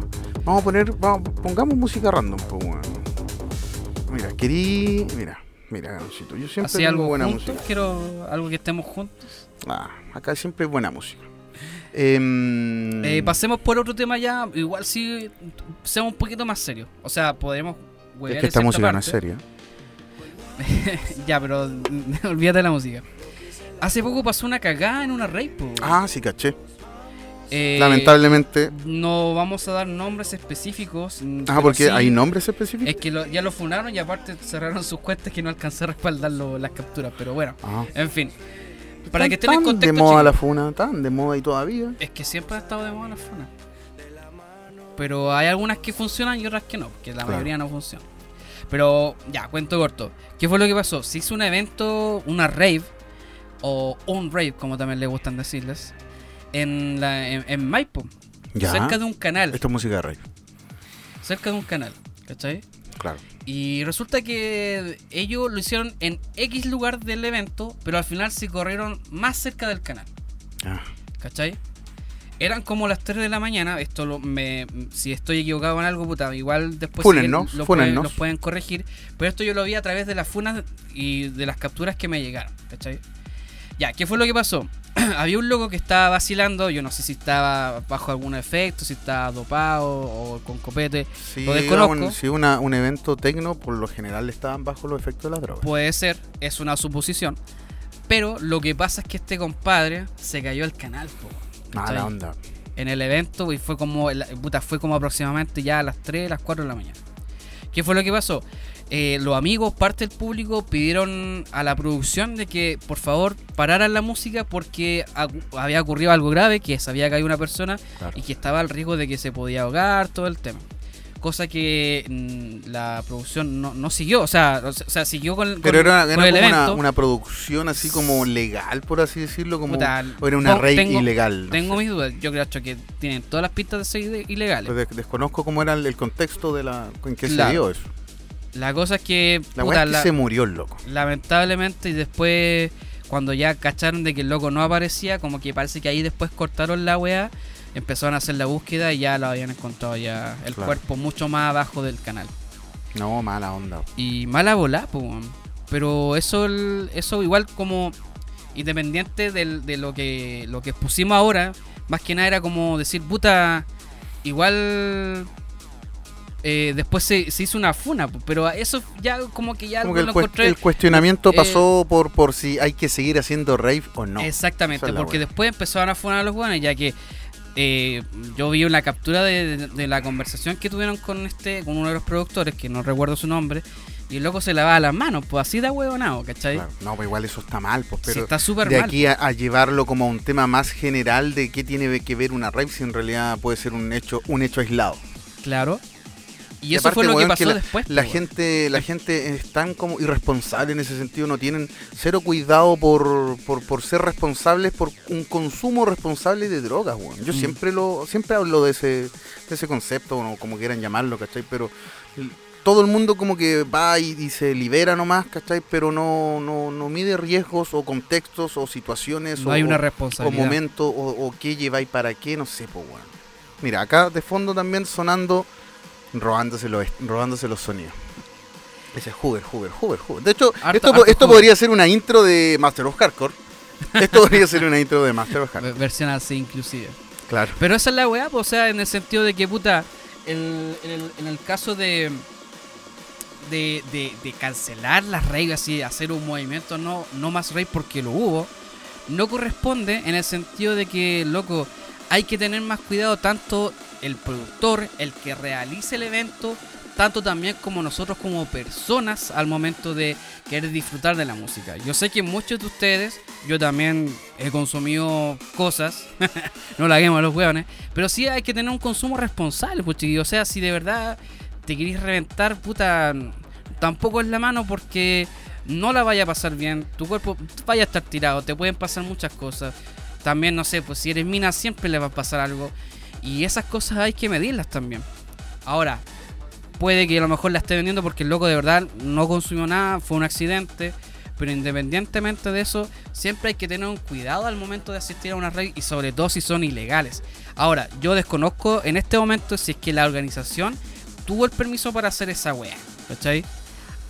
Vamos a poner, vamos, pongamos música random, pues, bueno. Mira, querí, mira, mira, Ganoncito, yo siempre tengo algo buena juntos, música. quiero algo que estemos juntos. Ah, acá siempre hay buena música. Em, Eh, pasemos por otro tema ya, igual si seamos un poquito más serios. O sea, podremos... es que esta música no es seria. ya, pero olvídate de la música. Hace poco pasó una cagada en una rave, po. Ah, sí, caché. Eh, Lamentablemente. No vamos a dar nombres específicos. mm, Ah, porque sí, hay nombres específicos. Es que lo- ya lo funaron y aparte cerraron sus cuentas que no alcancé a respaldar lo- las capturas. Pero bueno, Ah. en fin. Para Tan- que estén en contexto, de moda chicos, la funa, tan de moda y todavía. es que siempre ha estado de moda la funa. Pero hay algunas que funcionan y otras que no, porque la Claro. mayoría no funcionan. Pero ya, cuento corto. ¿Qué fue lo que pasó? Se hizo un evento, una rave, o un rave, como también le gustan decirles, en, la, en, en Maipo, Ya. cerca de un canal. Esto es música de rey. Cerca de un canal, ¿cachai? Claro. Y resulta que ellos lo hicieron en X lugar del evento, pero al final se corrieron más cerca del canal, Ah, ¿cachai? Eran como las 3 de la mañana, esto lo, me, si estoy equivocado en algo, puta, igual después si lo pueden, los pueden corregir, pero esto yo lo vi a través de las funas y de las capturas que me llegaron, ¿cachai? Ya, ¿qué fue lo que pasó? Había un loco que estaba vacilando, yo no sé si estaba bajo algún efecto, si estaba dopado o con copete, Sí, Lo desconozco. Un, sí, una- un evento tecno, por lo general estaban bajo los efectos de la droga. Puede ser, es una suposición. Pero lo que pasa es que este compadre se cayó al canal, po, ¿cachai? Mala onda. En el evento y fue como, puta, fue como aproximadamente ya a las 3, las 4 de la mañana. ¿Qué fue lo que pasó? Eh, los amigos, parte del público, pidieron a la producción de que por favor pararan la música porque había ocurrido algo grave, que se había caído una persona Claro. y que estaba al riesgo de que se podía ahogar, todo el tema. Cosa que mm, la producción no, no siguió, o sea, o sea, siguió con, Pero con- era, con era el como una, evento. una producción así como legal, por así decirlo, como o era una no, rey tengo- ilegal. no Tengo sé. mis dudas, yo creo que tienen todas las pistas de ser ilegales. Des- desconozco cómo era el, contexto de la en que Claro. se dio eso. La cosa es que, La puta, verdad es que la- se murió el loco. lamentablemente, y después, cuando ya cacharon de que el loco no aparecía, como que parece que ahí después cortaron la weá, empezaron a hacer la búsqueda y ya lo habían encontrado ya el Claro. cuerpo mucho más abajo del canal. No, mala onda. Y mala bola, weón. pero eso, eso igual como independiente del- de lo que, lo que pusimos ahora, más que nada era como decir, puta, igual... eh, después se, se hizo una funa, pero eso ya como que ya Como que el, lo encontré- el cuestionamiento eh, pasó por, por si hay que seguir haciendo rave o no. Exactamente, es porque después empezaron a funar a los guanes, ya que eh, yo vi una captura de, de- de la conversación que tuvieron con este, con uno de los productores, que no recuerdo su nombre, y el loco se lavaba las manos, pues así de huevonado, ¿cachai? Claro. No, pues igual eso está mal, pues, Sí, pero está súper de mal. aquí a, a llevarlo como a un tema más general de qué tiene que ver una rave si en realidad puede ser un hecho un hecho aislado. Claro. Y, Y eso aparte, fue lo que pasó la, después. La gente, la gente es tan como irresponsable en ese sentido, no tienen cero cuidado por, por, por ser responsables por un consumo responsable de drogas, weón. Yo Mm. siempre lo, siempre hablo de ese, de ese concepto, o como quieran llamarlo, ¿cachai? Pero todo el mundo como que va y, y se libera nomás, ¿cachai? Pero no, no, no mide riesgos o contextos o situaciones No o, hay una o responsabilidad. momentos o, o qué lleváis para qué, no sé, pues, weón. Mira, acá de fondo también sonando robándose los, robándose los sonidos. Ese es Hoover, Hoover, Hoover, Hoover. De hecho, Harto- esto, harto esto Hoover. podría ser una intro de Master of Hardcore. Esto podría ser una intro de Master of Hardcore. Ve- Versión así inclusive. Claro. Pero esa es la weá, o sea, en el sentido de que, puta, el, en el caso de, de, de, de cancelar las reglas y hacer un movimiento no, no más rey porque lo hubo, no corresponde en el sentido de que, loco, hay que tener más cuidado tanto el productor, el que realice el evento, tanto también como nosotros como personas al momento de querer disfrutar de la música. Yo sé que muchos de ustedes, yo también he consumido cosas, no la a los hueones, pero sí hay que tener un consumo responsable, pues. O sea, si de verdad te querés reventar, puta, tampoco es la mano porque no la vaya a pasar bien, tu cuerpo vaya a estar tirado, te pueden pasar muchas cosas. También, no sé, pues si eres mina siempre le va a pasar algo. Y esas cosas hay que medirlas también. Ahora, puede que a lo mejor la esté vendiendo porque el loco de verdad no consumió nada, fue un accidente. Pero independientemente de eso, siempre hay que tener un cuidado al momento de asistir a una red y sobre todo si son ilegales. Ahora, yo desconozco en este momento si es que la organización tuvo el permiso para hacer esa wea. ¿Cachai?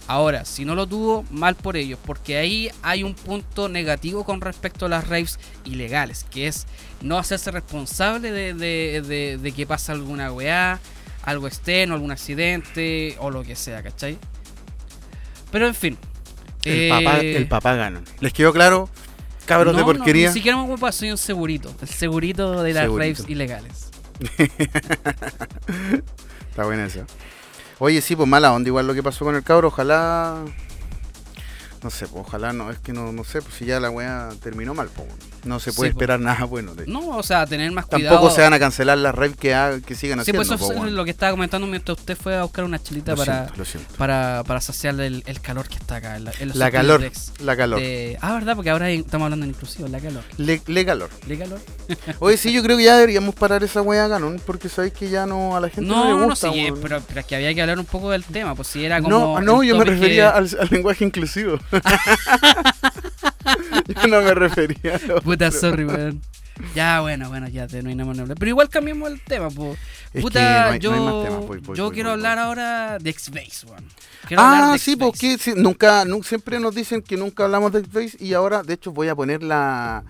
Ahora, si no lo tuvo, mal por ellos, porque ahí hay un punto negativo con respecto a las raves ilegales, que es no hacerse responsable de, de, de, que pasa alguna weá, algo externo, algún accidente o lo que sea, ¿cachai? Pero en fin. El, papá, eh, el papá gana. ¿Les quedó claro? Cabros de no, porquería. ni siquiera me ocupa, soy un segurito. El segurito de las Segurito. raves ilegales. Está buena esa. Oye, sí, pues mala onda igual lo que pasó con el cabro. Ojalá. No sé, pues ojalá no. Es que no, no sé, pues si ya la weá terminó mal, pues. No se puede Sí, pues. esperar nada bueno. de- No, o sea, tener más cuidado. Tampoco se van a cancelar las raves que, ha- que sigan Sí, haciendo. pues eso es lo que estaba comentando mientras usted fue a buscar una chelita Lo para, siento, lo siento. para, para saciar el, el calor que está acá. en la- en los La hoteles calor, de la calor. de- ah, ¿verdad? Porque ahora estamos hablando en inclusivo, la calor. Le, le calor. ¿Le calor? Oye, sí, yo creo que ya deberíamos parar esa weá Canon, porque sabéis que ya no a la gente no, No, le no, no, gusta. sí, weón. pero, pero es que había que hablar un poco del tema, pues si era como. no, no, yo me refería que- al, al lenguaje inclusivo. yo no me refería a Puta, sorry, weón. Ya, bueno, bueno, ya no hay nada más que hablar. Pero igual cambiamos el tema, pues. Es Puta, que no hay- yo, no hay más temas, voy, voy, yo voy, quiero hablar ahora de X-Base, weón. Ah, de sí, porque sí, nunca, nu- siempre nos dicen que nunca hablamos de X-Base y ahora, de hecho, voy a poner la,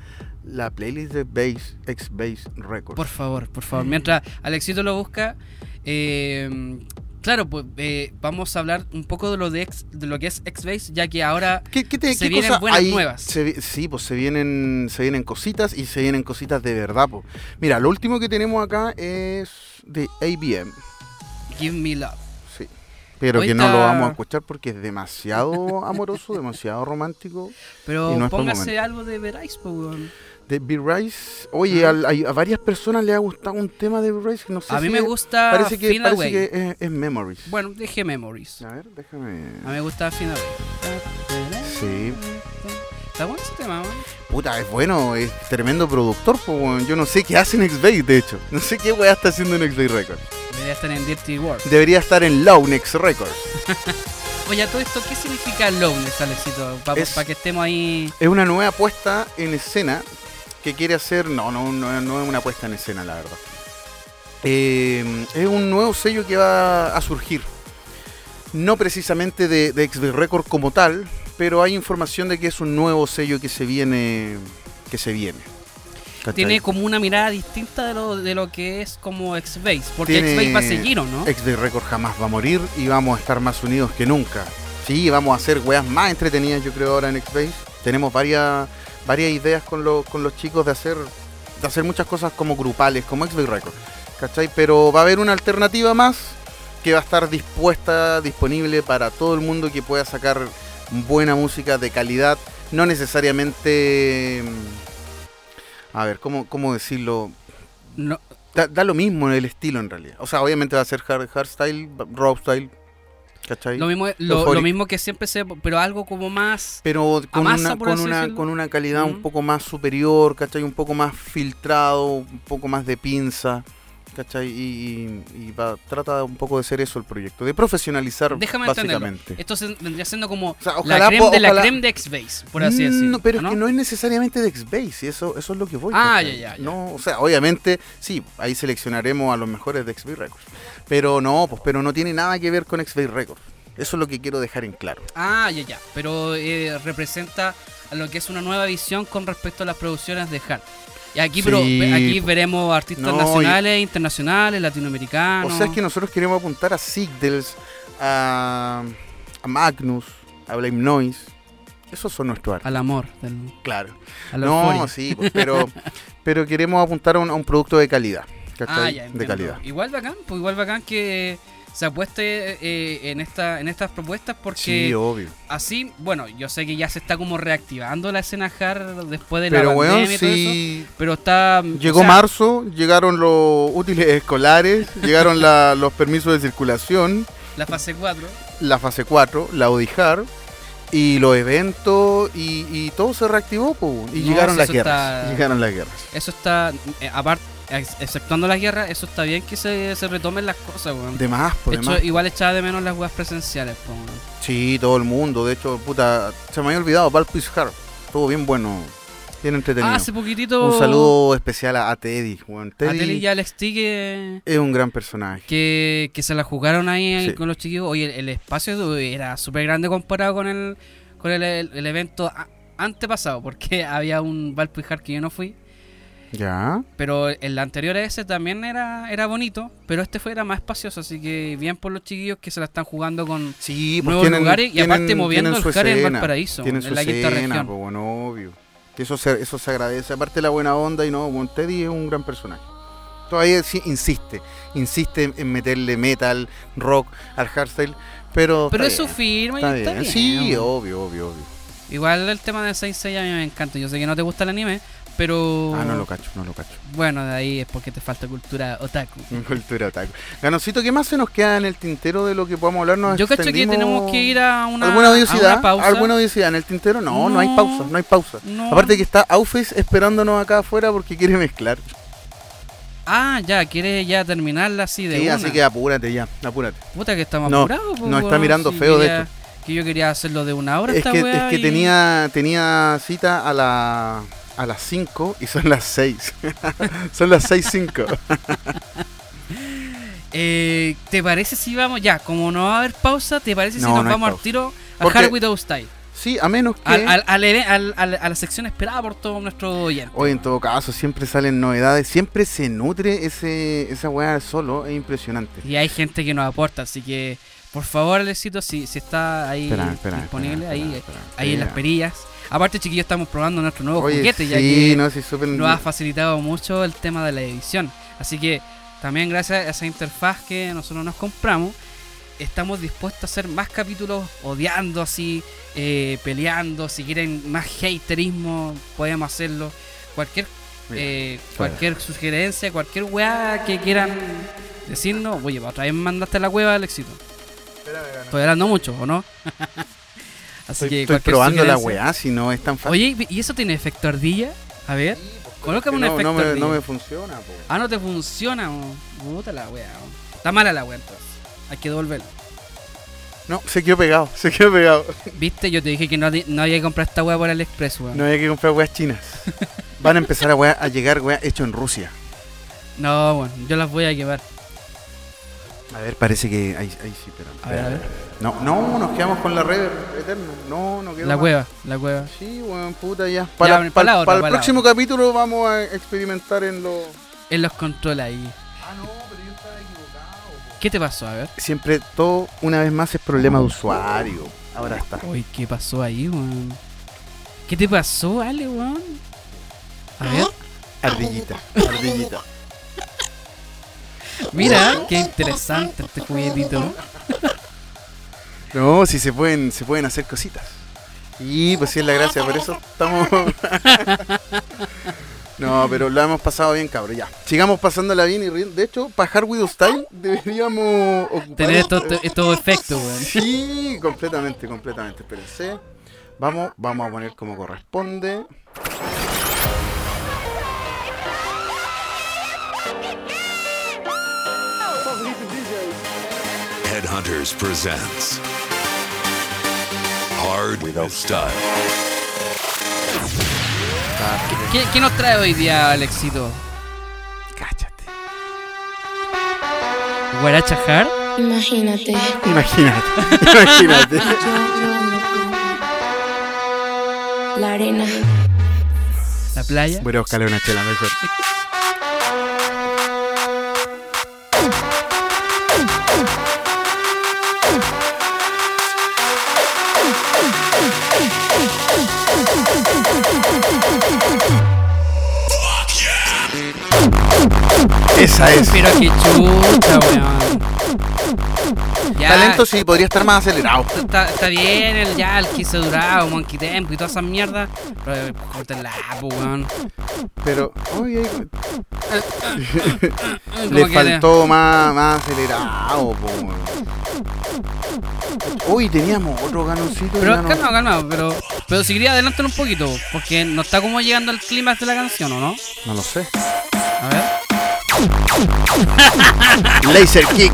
la playlist de Base, X-Base Records. Por favor, por favor. Mientras Alexito lo busca, eh, claro, pues eh, vamos a hablar un poco de lo de, X- de lo que es X-Base, ya que ahora ¿Qué, qué te, se qué vienen buenas hay? nuevas. Se sí, pues se vienen, se vienen cositas y se vienen cositas de verdad. pues. Mira, lo último que tenemos acá es de ABM. Give Me Love. Sí. Pero que no lo vamos a escuchar porque es demasiado amoroso, demasiado romántico. Pero Y no póngase algo de Verais, pues, De B-Rice. Oye, Ah. a, varias personas les ha gustado un tema de B-Rice. No sé A mí si me gusta Parece que, parece que es, es Memories. Bueno, dije Memories. A ver, déjame. A mí me gusta Feel Away. Sí. Está bueno ese tema. Puta, es bueno, es tremendo productor. weón. Yo no sé qué hace en X-Base, de hecho. No sé qué weá está haciendo en X-Base Records. Debería estar en Dirty World. Debería estar en Lownex Records. Oye, a todo esto, ¿qué significa Lowness, Alexito? Para Es- que estemos ahí. Es una nueva puesta en escena que quiere hacer. No, no, no, no es una puesta en escena, la verdad. Eh, es un nuevo sello que va a surgir. No precisamente de, de XB Record como tal, pero hay información de que es un nuevo sello que se viene. Que se viene. ¿Cachai? Tiene como una mirada distinta de lo, de lo que es como X-Base. Porque X-Base va a seguir, ¿o no? XB Record jamás va a morir y vamos a estar más unidos que nunca. Sí, vamos a hacer weas más entretenidas, yo creo, ahora en Xbase. Tenemos varias, varias ideas con, los con los chicos de hacer, de hacer muchas cosas como grupales, como XB Record. ¿Cachai? Pero va a haber una alternativa más que va a estar dispuesta, disponible para todo el mundo que pueda sacar buena música de calidad. No necesariamente. mm, A ver, ¿cómo, cómo decirlo? No, Da, da lo mismo en el estilo en realidad. O sea, obviamente va a ser hard, hardstyle, rock style, ¿cachai? lo, mismo, lo, mismo que siempre se. Pero algo como más. Pero con, masa, una, por con, así una, decirlo. con una calidad un poco más superior, ¿cachai? Un poco más filtrado, un poco más de pinza, ¿cachai? Y, y- y va- trata un poco de ser eso el proyecto, de profesionalizar Déjame entenderlo. básicamente. Esto se- vendría siendo como O sea, la creme de la creme de X-Base, por así Mm, decirlo. No, pero ¿no? es que no es necesariamente de X-Base, y eso, eso es lo que voy. Ah, ya, ya, ya. No, o sea, obviamente, sí, ahí seleccionaremos a los mejores de X-Base Records. Pero no, pues, pero no tiene nada que ver con X-Base Records. Eso es lo que quiero dejar en claro. Ah, ya, ya. Pero eh, representa a lo que es una nueva visión con respecto a las producciones de Hard. Y aquí, Sí, pero, aquí veremos artistas No, y- nacionales, internacionales, latinoamericanos. O sea, es que nosotros queremos apuntar a Sigdels, a, a Magnus, a Blame Noise. Esos son nuestros artistas. Al amor. del- Claro. a la No, euforia. sí, pues, pero, pero queremos apuntar a un, a un producto de calidad. Ah, ya, de calidad. Igual bacán, pues igual bacán que, se apueste eh, en esta en estas propuestas porque Sí, obvio. así, bueno, yo sé que ya se está como reactivando la escena hard después de la Pero pandemia y todo eso, sí. pero está Llegó o sea, marzo, llegaron los útiles escolares, llegaron la- los permisos de circulación, la fase 4. la fase 4, la ODIJAR, y los eventos, y, y todo se reactivó, po, y No, llegaron las guerras. está- Llegaron las guerras. Eso está aparte exceptuando la guerra, eso está bien que se, se retomen las cosas, weón. De más, po, De hecho, más. igual echaba de menos las weas presenciales, po, weón. Sí, todo el mundo. De hecho, puta, se me había olvidado, Valpis Hard. Estuvo bien bueno, bien entretenido. Ah, hace poquitito. Un saludo especial a, a Teddy. weón. a Teddy y Alex T que, es un gran personaje. que, que se la jugaron ahí, Sí. con los chiquillos. Oye, el, el espacio era súper grande comparado con el con el, el- el evento antepasado, porque había un Valpuijar que yo no fui. Ya. Pero el anterior a ese también era, era bonito, pero este fue era más espacioso, así que bien por los chiquillos que se la están jugando con Sí, pues nuevos tienen, lugares y aparte moviendo el Jare en Valparaíso, Tienen en su la quinta escena, región. pues, bueno, obvio. Que Eso se, eso se agradece. Aparte la buena onda y no, bueno, Teddy es un gran personaje. Todavía sí insiste, insiste en meterle metal, rock al hardstyle, pero Pero es su firma y está está bien. bien. Sí, obvio, obvio, obvio. Igual el tema de Saint Seiya a mí me encanta. Yo sé que no te gusta el anime, pero Ah, no lo cacho, no lo cacho. bueno, de ahí es porque te falta cultura otaku. Cultura otaku. Ganosito, ¿qué más se nos queda en el tintero de lo que podamos hablar? Nos Yo cacho que tenemos que ir a una, ¿Alguna a odiosidad? una pausa. ¿Alguna odiosidad en el tintero? No, no, hay pausa, no hay pausa. No. Aparte que está Aufes esperándonos acá afuera porque quiere mezclar. Ah, ya, quieres ya terminarla así de Sí, una. así que apúrate ya, apúrate. Puta que estamos No, apurados. po, no, está mirando si feo, de quería- hecho. Que yo quería hacerlo de una hora Es esta que, es que y- tenía, tenía cita a, la, a las 5 y son las 6. son las 6.05. Eh, ¿Te parece si vamos ya? Como no va a haber pausa, ¿te parece si No, nos no vamos al tiro a Hard Without Style? Sí, a menos que... Al, al- a la sección esperada por todos nuestros oyentes. Hoy en todo caso siempre salen novedades, siempre se nutre ese, esa weá solo, es impresionante. Y hay gente que nos aporta, así que por favor, Alecito, si, si está ahí Espera, espera, disponible, espera, ahí, ahí en las perillas. Aparte, chiquillos, estamos probando nuestro nuevo Oye, juguete, ya sí, que no, sí, súper... nos ha facilitado mucho el tema de la edición. Así que también gracias a esa interfaz que nosotros nos compramos, estamos dispuestos a hacer más capítulos odiando así, eh, peleando. Si quieren más haterismo, podemos hacerlo. Cualquier eh, cualquier sugerencia, cualquier weá que quieran decirnos. Oye, otra vez mandaste la cueva, Alexito. Estoy hablando mucho, ¿o no? Así Estoy, que estoy probando la weá, si no es tan fácil. Oye, ¿y eso tiene efecto ardilla? A ver, colócame un no, efecto no, me, ardilla. no me funciona, po. Ah, no te funciona, puta la mo. Está mala la wea entonces. Hay que devolverlo. No, se quedó pegado, se quedó pegado. Viste, yo te dije que no, no había que comprar esta wea por AliExpress, weón. No No, hay que comprar weas chinas. Van a empezar a, weá- a llegar weas hecho en Rusia. bueno, yo las voy a llevar. A ver, parece que ahí, ahí sí, pero. A ver, a ver. No, no, nos quedamos con la red eterna. No, no quedó La más. cueva, la cueva. Sí, weón, puta ya. Para, para para- la otra, para el para próximo capítulo vamos a experimentar en lo. Él los controla ahí. Ah, no, pero yo estaba equivocado. ¿Qué te pasó? A ver. Siempre todo, una vez más, es problema de usuario. Ahora está. Uy, ¿qué pasó ahí, weón? ¿Qué te pasó, Ale, weón? A ver. Ardillita, ardillita. Mira, qué interesante este juguetito. No, si se pueden, se pueden hacer cositas. Y pues sí es la gracia, por eso estamos. no, pero lo hemos pasado bien, cabrón. Ya. Sigamos pasándola bien y riendo. De hecho, para Hard Widow Style deberíamos ocupar. Tener estos, estos efectos, weón. Sí, completamente, completamente. Espérense. Vamos, vamos a poner como corresponde. Headhunters presents Hard Without Style. ¿Qué, qué nos trae hoy día, Alexito? Cáchate. ¿Guaracha Hard? Imagínate. Imagínate, imagínate. La arena. ¿La playa? Voy a buscarle una chela mejor. Esa es. Pero qué chucha, weón. Ya, Talento sí, podría estar más acelerado. Está, está bien el ya, el 15 durado, Monkey Tempo y todas esas mierdas. Pero eh, córtenla, po, weón. Pero, oye, le que faltó más, más acelerado, po, weón. Uy, teníamos otro ganoncito. Pero ya no- calma, calma, pero, pero si quería adelantar un poquito, porque no está como llegando al clímax de la canción, ¿o no? No lo sé. A ver. Laser Kick.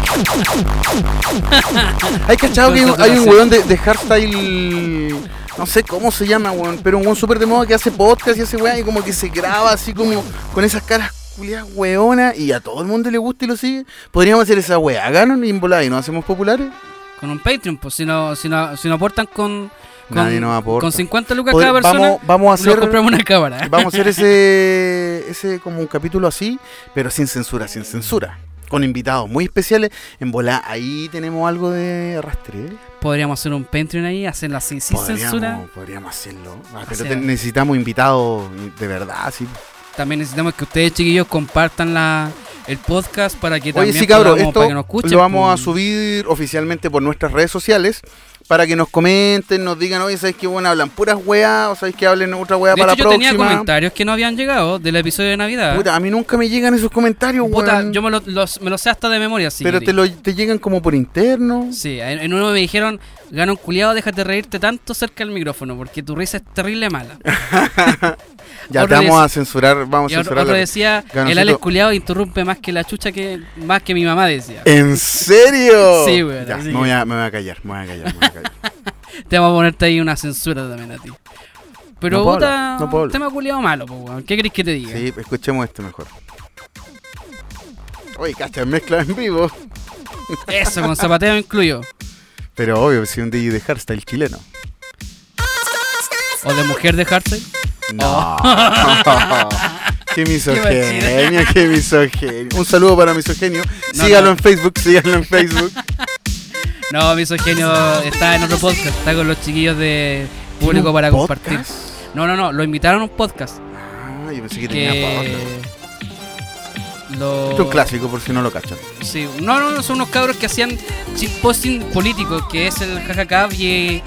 Hay cachado que hay un, hay un weón de, de hardstyle. No sé cómo se llama, weón. Pero un weón súper de moda que hace podcast y hace weón y como que se graba así como con esas caras culiadas weonas y a todo el mundo le gusta y lo sigue. Podríamos hacer esa weá, ganan y en volada y nos hacemos populares. Con un Patreon, pues si no, si no, si no aportan con, con, Nadie nos aporta. con 50 lucas cada persona, vamos, vamos a hacer. compramos una cámara. Vamos a hacer ese, ese como un capítulo así, pero sin censura, sin censura. Con invitados muy especiales. En volá, ahí tenemos algo de arrastre. Podríamos hacer un Patreon ahí, hacerla así, sin censura. Podríamos, podríamos hacerlo. Ah, pero necesitamos invitados de verdad, sí. También necesitamos que ustedes, chiquillos, compartan la, el podcast para que Oye, también sí, cabrón, podamos- esto para que nos escuchen. lo vamos a pues. subir oficialmente por nuestras redes sociales para que nos comenten, nos digan, oye, ¿sabéis qué bueno? Hablan puras weas, o ¿sabéis que hablen otra wea De para hecho, la yo tenía comentarios que no habían llegado del episodio de Navidad. Puta, a mí nunca me llegan esos comentarios, Puta, weón. yo me lo, los- me lo sé hasta de memoria, sí. Pero te, lo, te llegan como por interno. Sí, en, en uno me dijeron, gana un culiado, déjate reírte tanto cerca del micrófono, porque tu risa es terrible mala. Ya Otro te vamos a censurar, vamos a censurar. otro decía, Ganoncito. el Alex culiado interrumpe más que la chucha que más que mi mamá decía. ¿En serio? Sí, weón, Ya, me, voy a, me voy a callar, me voy a callar, me voy a callar. Te vamos a ponerte ahí una censura también a ti. Pero No puta, no hablar. tema culiado malo, po. ¿Qué querés que te diga? Sí, escuchemos este mejor. Oye, cacha, mezcla en vivo. Eso, con zapateo incluyo. Pero obvio, si un DJ de hardstyle chileno. O de mujer de Hardstyle. No. qué misogenio, machina. qué misogenio. Un saludo para misogenio. No, sígalo no. en Facebook, sígalo en Facebook. No, Misogenio está en otro podcast, está con los chiquillos de Público para podcast? compartir. No, no, no, lo invitaron a un podcast. Ah, yo pensé que tenía podcast. Esto es un clásico por si no lo cachan. Sí, no, no, no, son unos cabros que hacían posting político, que es el Jajacab y,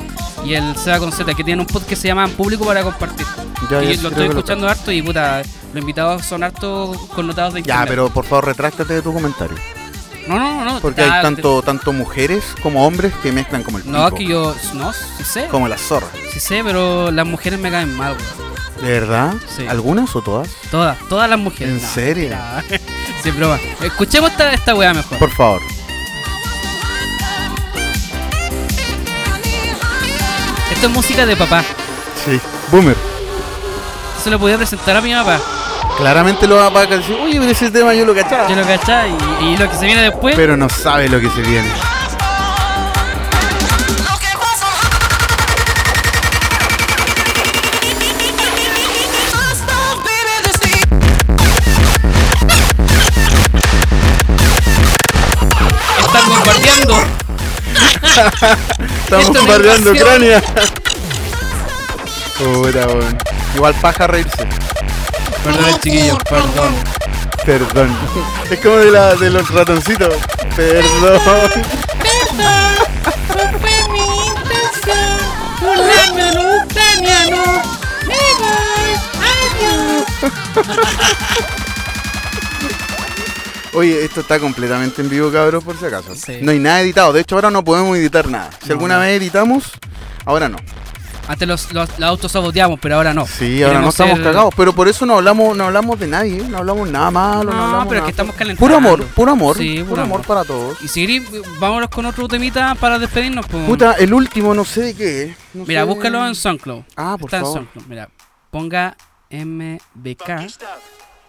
y el Seba con Z, que tienen un podcast que se llama Público para compartir. Ya, y ya, lo estoy lo escuchando harto y puta, los invitados son harto connotados de Ya, internet. pero por favor, retráctate de tu comentario. No, no, no. Porque ya, hay tanto, tanto mujeres como hombres que mezclan como el No, pico, que yo. No, sí sé. Como las zorras. Sí sé, pero las mujeres me caen mal, weón. ¿De verdad? Sí. ¿Algunas o todas? Todas, todas las mujeres. ¿En No, serio? Broma. Escuchemos esta, esta weá mejor. Por favor. Esto es música de papá. Sí. Boomer. Se lo podía presentar a mi papá. Claramente lo va a decir, oye, pero ese tema yo lo cachaba. Yo lo cachá y, y lo que se viene después. Pero no sabe lo que se viene. Estamos invasión. Ucrania. Puta, weón. Igual paja reírse. Perdón, chiquillos, perdón. Perdón. Es como de, la, de los ratoncitos. Perdón. Oye, esto está completamente en vivo, cabros, por si acaso. Sí. No hay nada editado. De hecho, ahora no podemos editar nada. Si No, alguna no. vez editamos, ahora no. Antes los, los, los autosaboteamos, pero ahora no. Sí, ahora no estamos ser- cagados. Pero por eso no hablamos, no hablamos de nadie. ¿eh? No hablamos nada malo. No, No, hablamos pero es que estamos calentando. Puro amor, puro amor. Sí, puro, puro amor, amor. para todos. Y seguir, vámonos con otro temita para despedirnos. pues. Puta, el último no sé de qué. No Mira, sé. búscalo en SoundCloud. Ah, por Está en favor. SoundCloud. Mira, ponga MBK,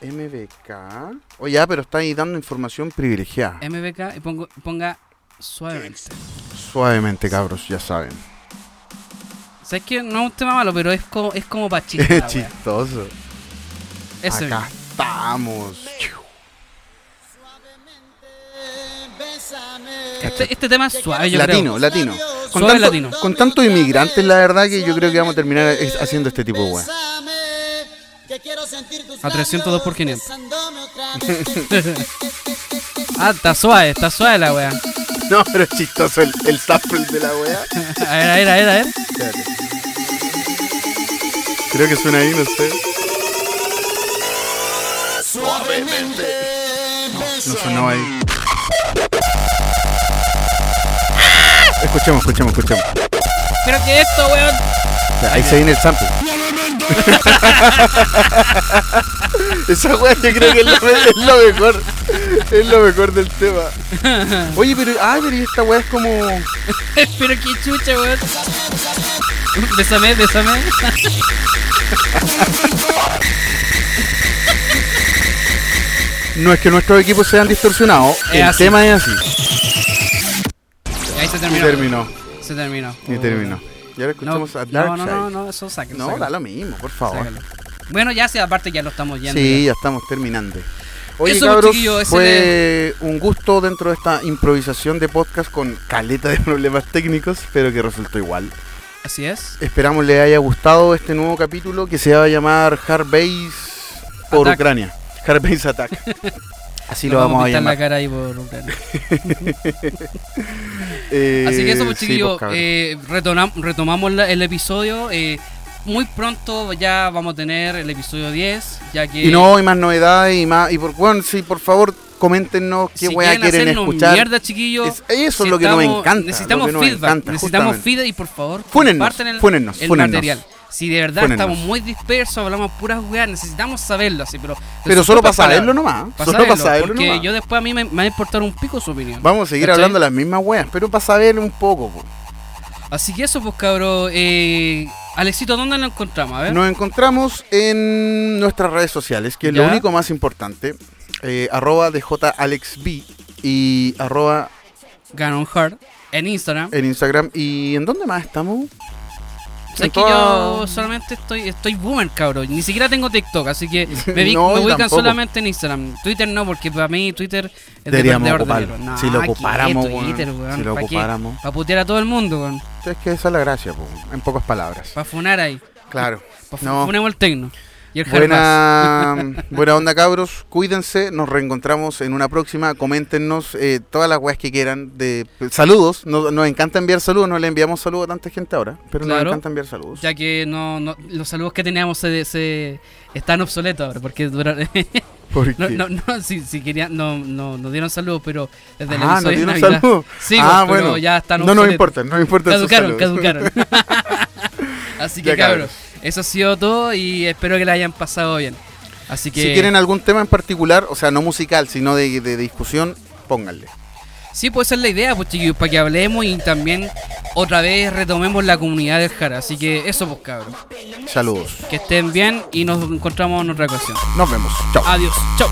MBK. Oye, ya, pero está ahí dando información privilegiada. MBK y pongo- ponga suavemente. Suavemente, cabros, ya saben. Sabes que no es un tema malo, pero es como, es como para Es chistar. chistoso. Ese Acá mismo. estamos. Este, este tema es suave, yo latino, creo. latino. Con, Suave tanto- latino. con tantos inmigrantes, la verdad que yo creo que vamos a terminar es- haciendo este tipo de weá. A 302 por 500. Ah, está suave, está suave la wea. No, pero es chistoso el, el sample de la weá. A ver, a ver, a ver, a ver. Espérate. Creo que suena ahí, no sé. No sonó ahí. Escuchemos, escuchemos, escuchemos. Pero que esto, weón. Ahí se viene el sample. Esa weá yo creo que es lo, es lo mejor. Es lo mejor del tema. Oye, pero, ah, pero esta weá es como. Pero qué chucha, weón. Bésame, bésame. No es que nuestros equipos sean distorsionados. Es el así. tema es así. Ahí se Y terminó. terminó. Se terminó. Y terminó. Y ahora No, escuchamos a no, Darkseid. no, no, no, eso sáquenlo. No, sáquenlo, da lo mismo, por favor. sáquenlo. Bueno, ya sí, aparte ya lo estamos yendo. Sí, ya. ya estamos terminando. Oye, Eso, cabros, chiquillo, ese fue un gusto dentro de esta improvisación de podcast con caleta de problemas técnicos, pero que resultó igual. Así es. Esperamos les haya gustado este nuevo capítulo que se va a llamar Hard Base por Attack. Ucrania. Hard Base Attack. Así lo vamos a llamar. la cara ahí por Ucrania. Eh, Así que eso, pues, sí, pues, cabros. eh, retomamos la- el episodio. eh, muy pronto ya vamos a tener el episodio 10, ya que... Y no, hay más novedades y más. Y por, bueno, sí, por favor, coméntenos qué si weá quieren escuchar. mierda, chiquillos. Es- eso es lo que nos necesitamos- encanta, Necesitamos feedback. encanta, necesitamos justamente. feedback y por favor, Fúnennos, el, fúnennos, el fúnennos. material. Si de verdad Fúnennos. estamos muy dispersos, hablamos puras weas, necesitamos saberlo así, pero. Pero solo para saberlo nomás. Solo saberlo, para saberlo Porque nomás. yo después a mí me, me va a importar un pico su opinión. Vamos a seguir ¿Cachai? hablando las mismas weas, pero para saber un poco. po. Así que eso, pues cabrón. Eh, Alexito, ¿dónde lo encontramos? A ver. Nos encontramos en nuestras redes sociales, que es lo único más importante. Eh, arroba DJAlexB y arroba Ganon Hard. En Instagram. en Instagram. ¿Y en dónde más estamos? Sabes en que yo solamente estoy estoy boomer, cabrón. Ni siquiera tengo TikTok, así que me, vi- No, me ubican solamente en Instagram. Twitter no, porque para mí Twitter es de Deberíamos de ocuparlo. No, Si lo ¿qué ocupáramos, weón. Twitter, weón? Si lo ¿Para ocupáramos. Para putear a todo el mundo, weón. Es que esa es la gracia, po, en pocas palabras. Para funar ahí. Claro. Para No. funemos el tecno. Y el. Buena, buena onda, cabros. Cuídense. Nos reencontramos en una próxima. Coméntenos eh, todas las weas que quieran. de Saludos. Nos, nos encanta enviar saludos. No le enviamos saludos a tanta gente ahora. Pero nos encanta enviar saludos. Ya que no, no, los saludos que teníamos se, se- están obsoletos ahora, porque duraron- Porque- no, no, no, si, si querían, no, no, nos dieron saludos, pero desde el ah, ¿no episodio de tiene un Navidad- saludo? Sí, ah, bueno. ya están No nos importa, no importa. Caducaron, saludos. caducaron. Así que Ya, cabros, cabros. Eso ha sido todo y espero que la hayan pasado bien. Así que Si quieren algún tema en particular, o sea, no musical, sino de, de discusión, pónganle. sí, pues esa es la idea, pues chiquillos, para que hablemos y también otra vez retomemos la comunidad del Jara. Así que eso, pues cabros. Saludos. Que estén bien y nos encontramos en otra ocasión. Nos vemos. Chao. Adiós, chao.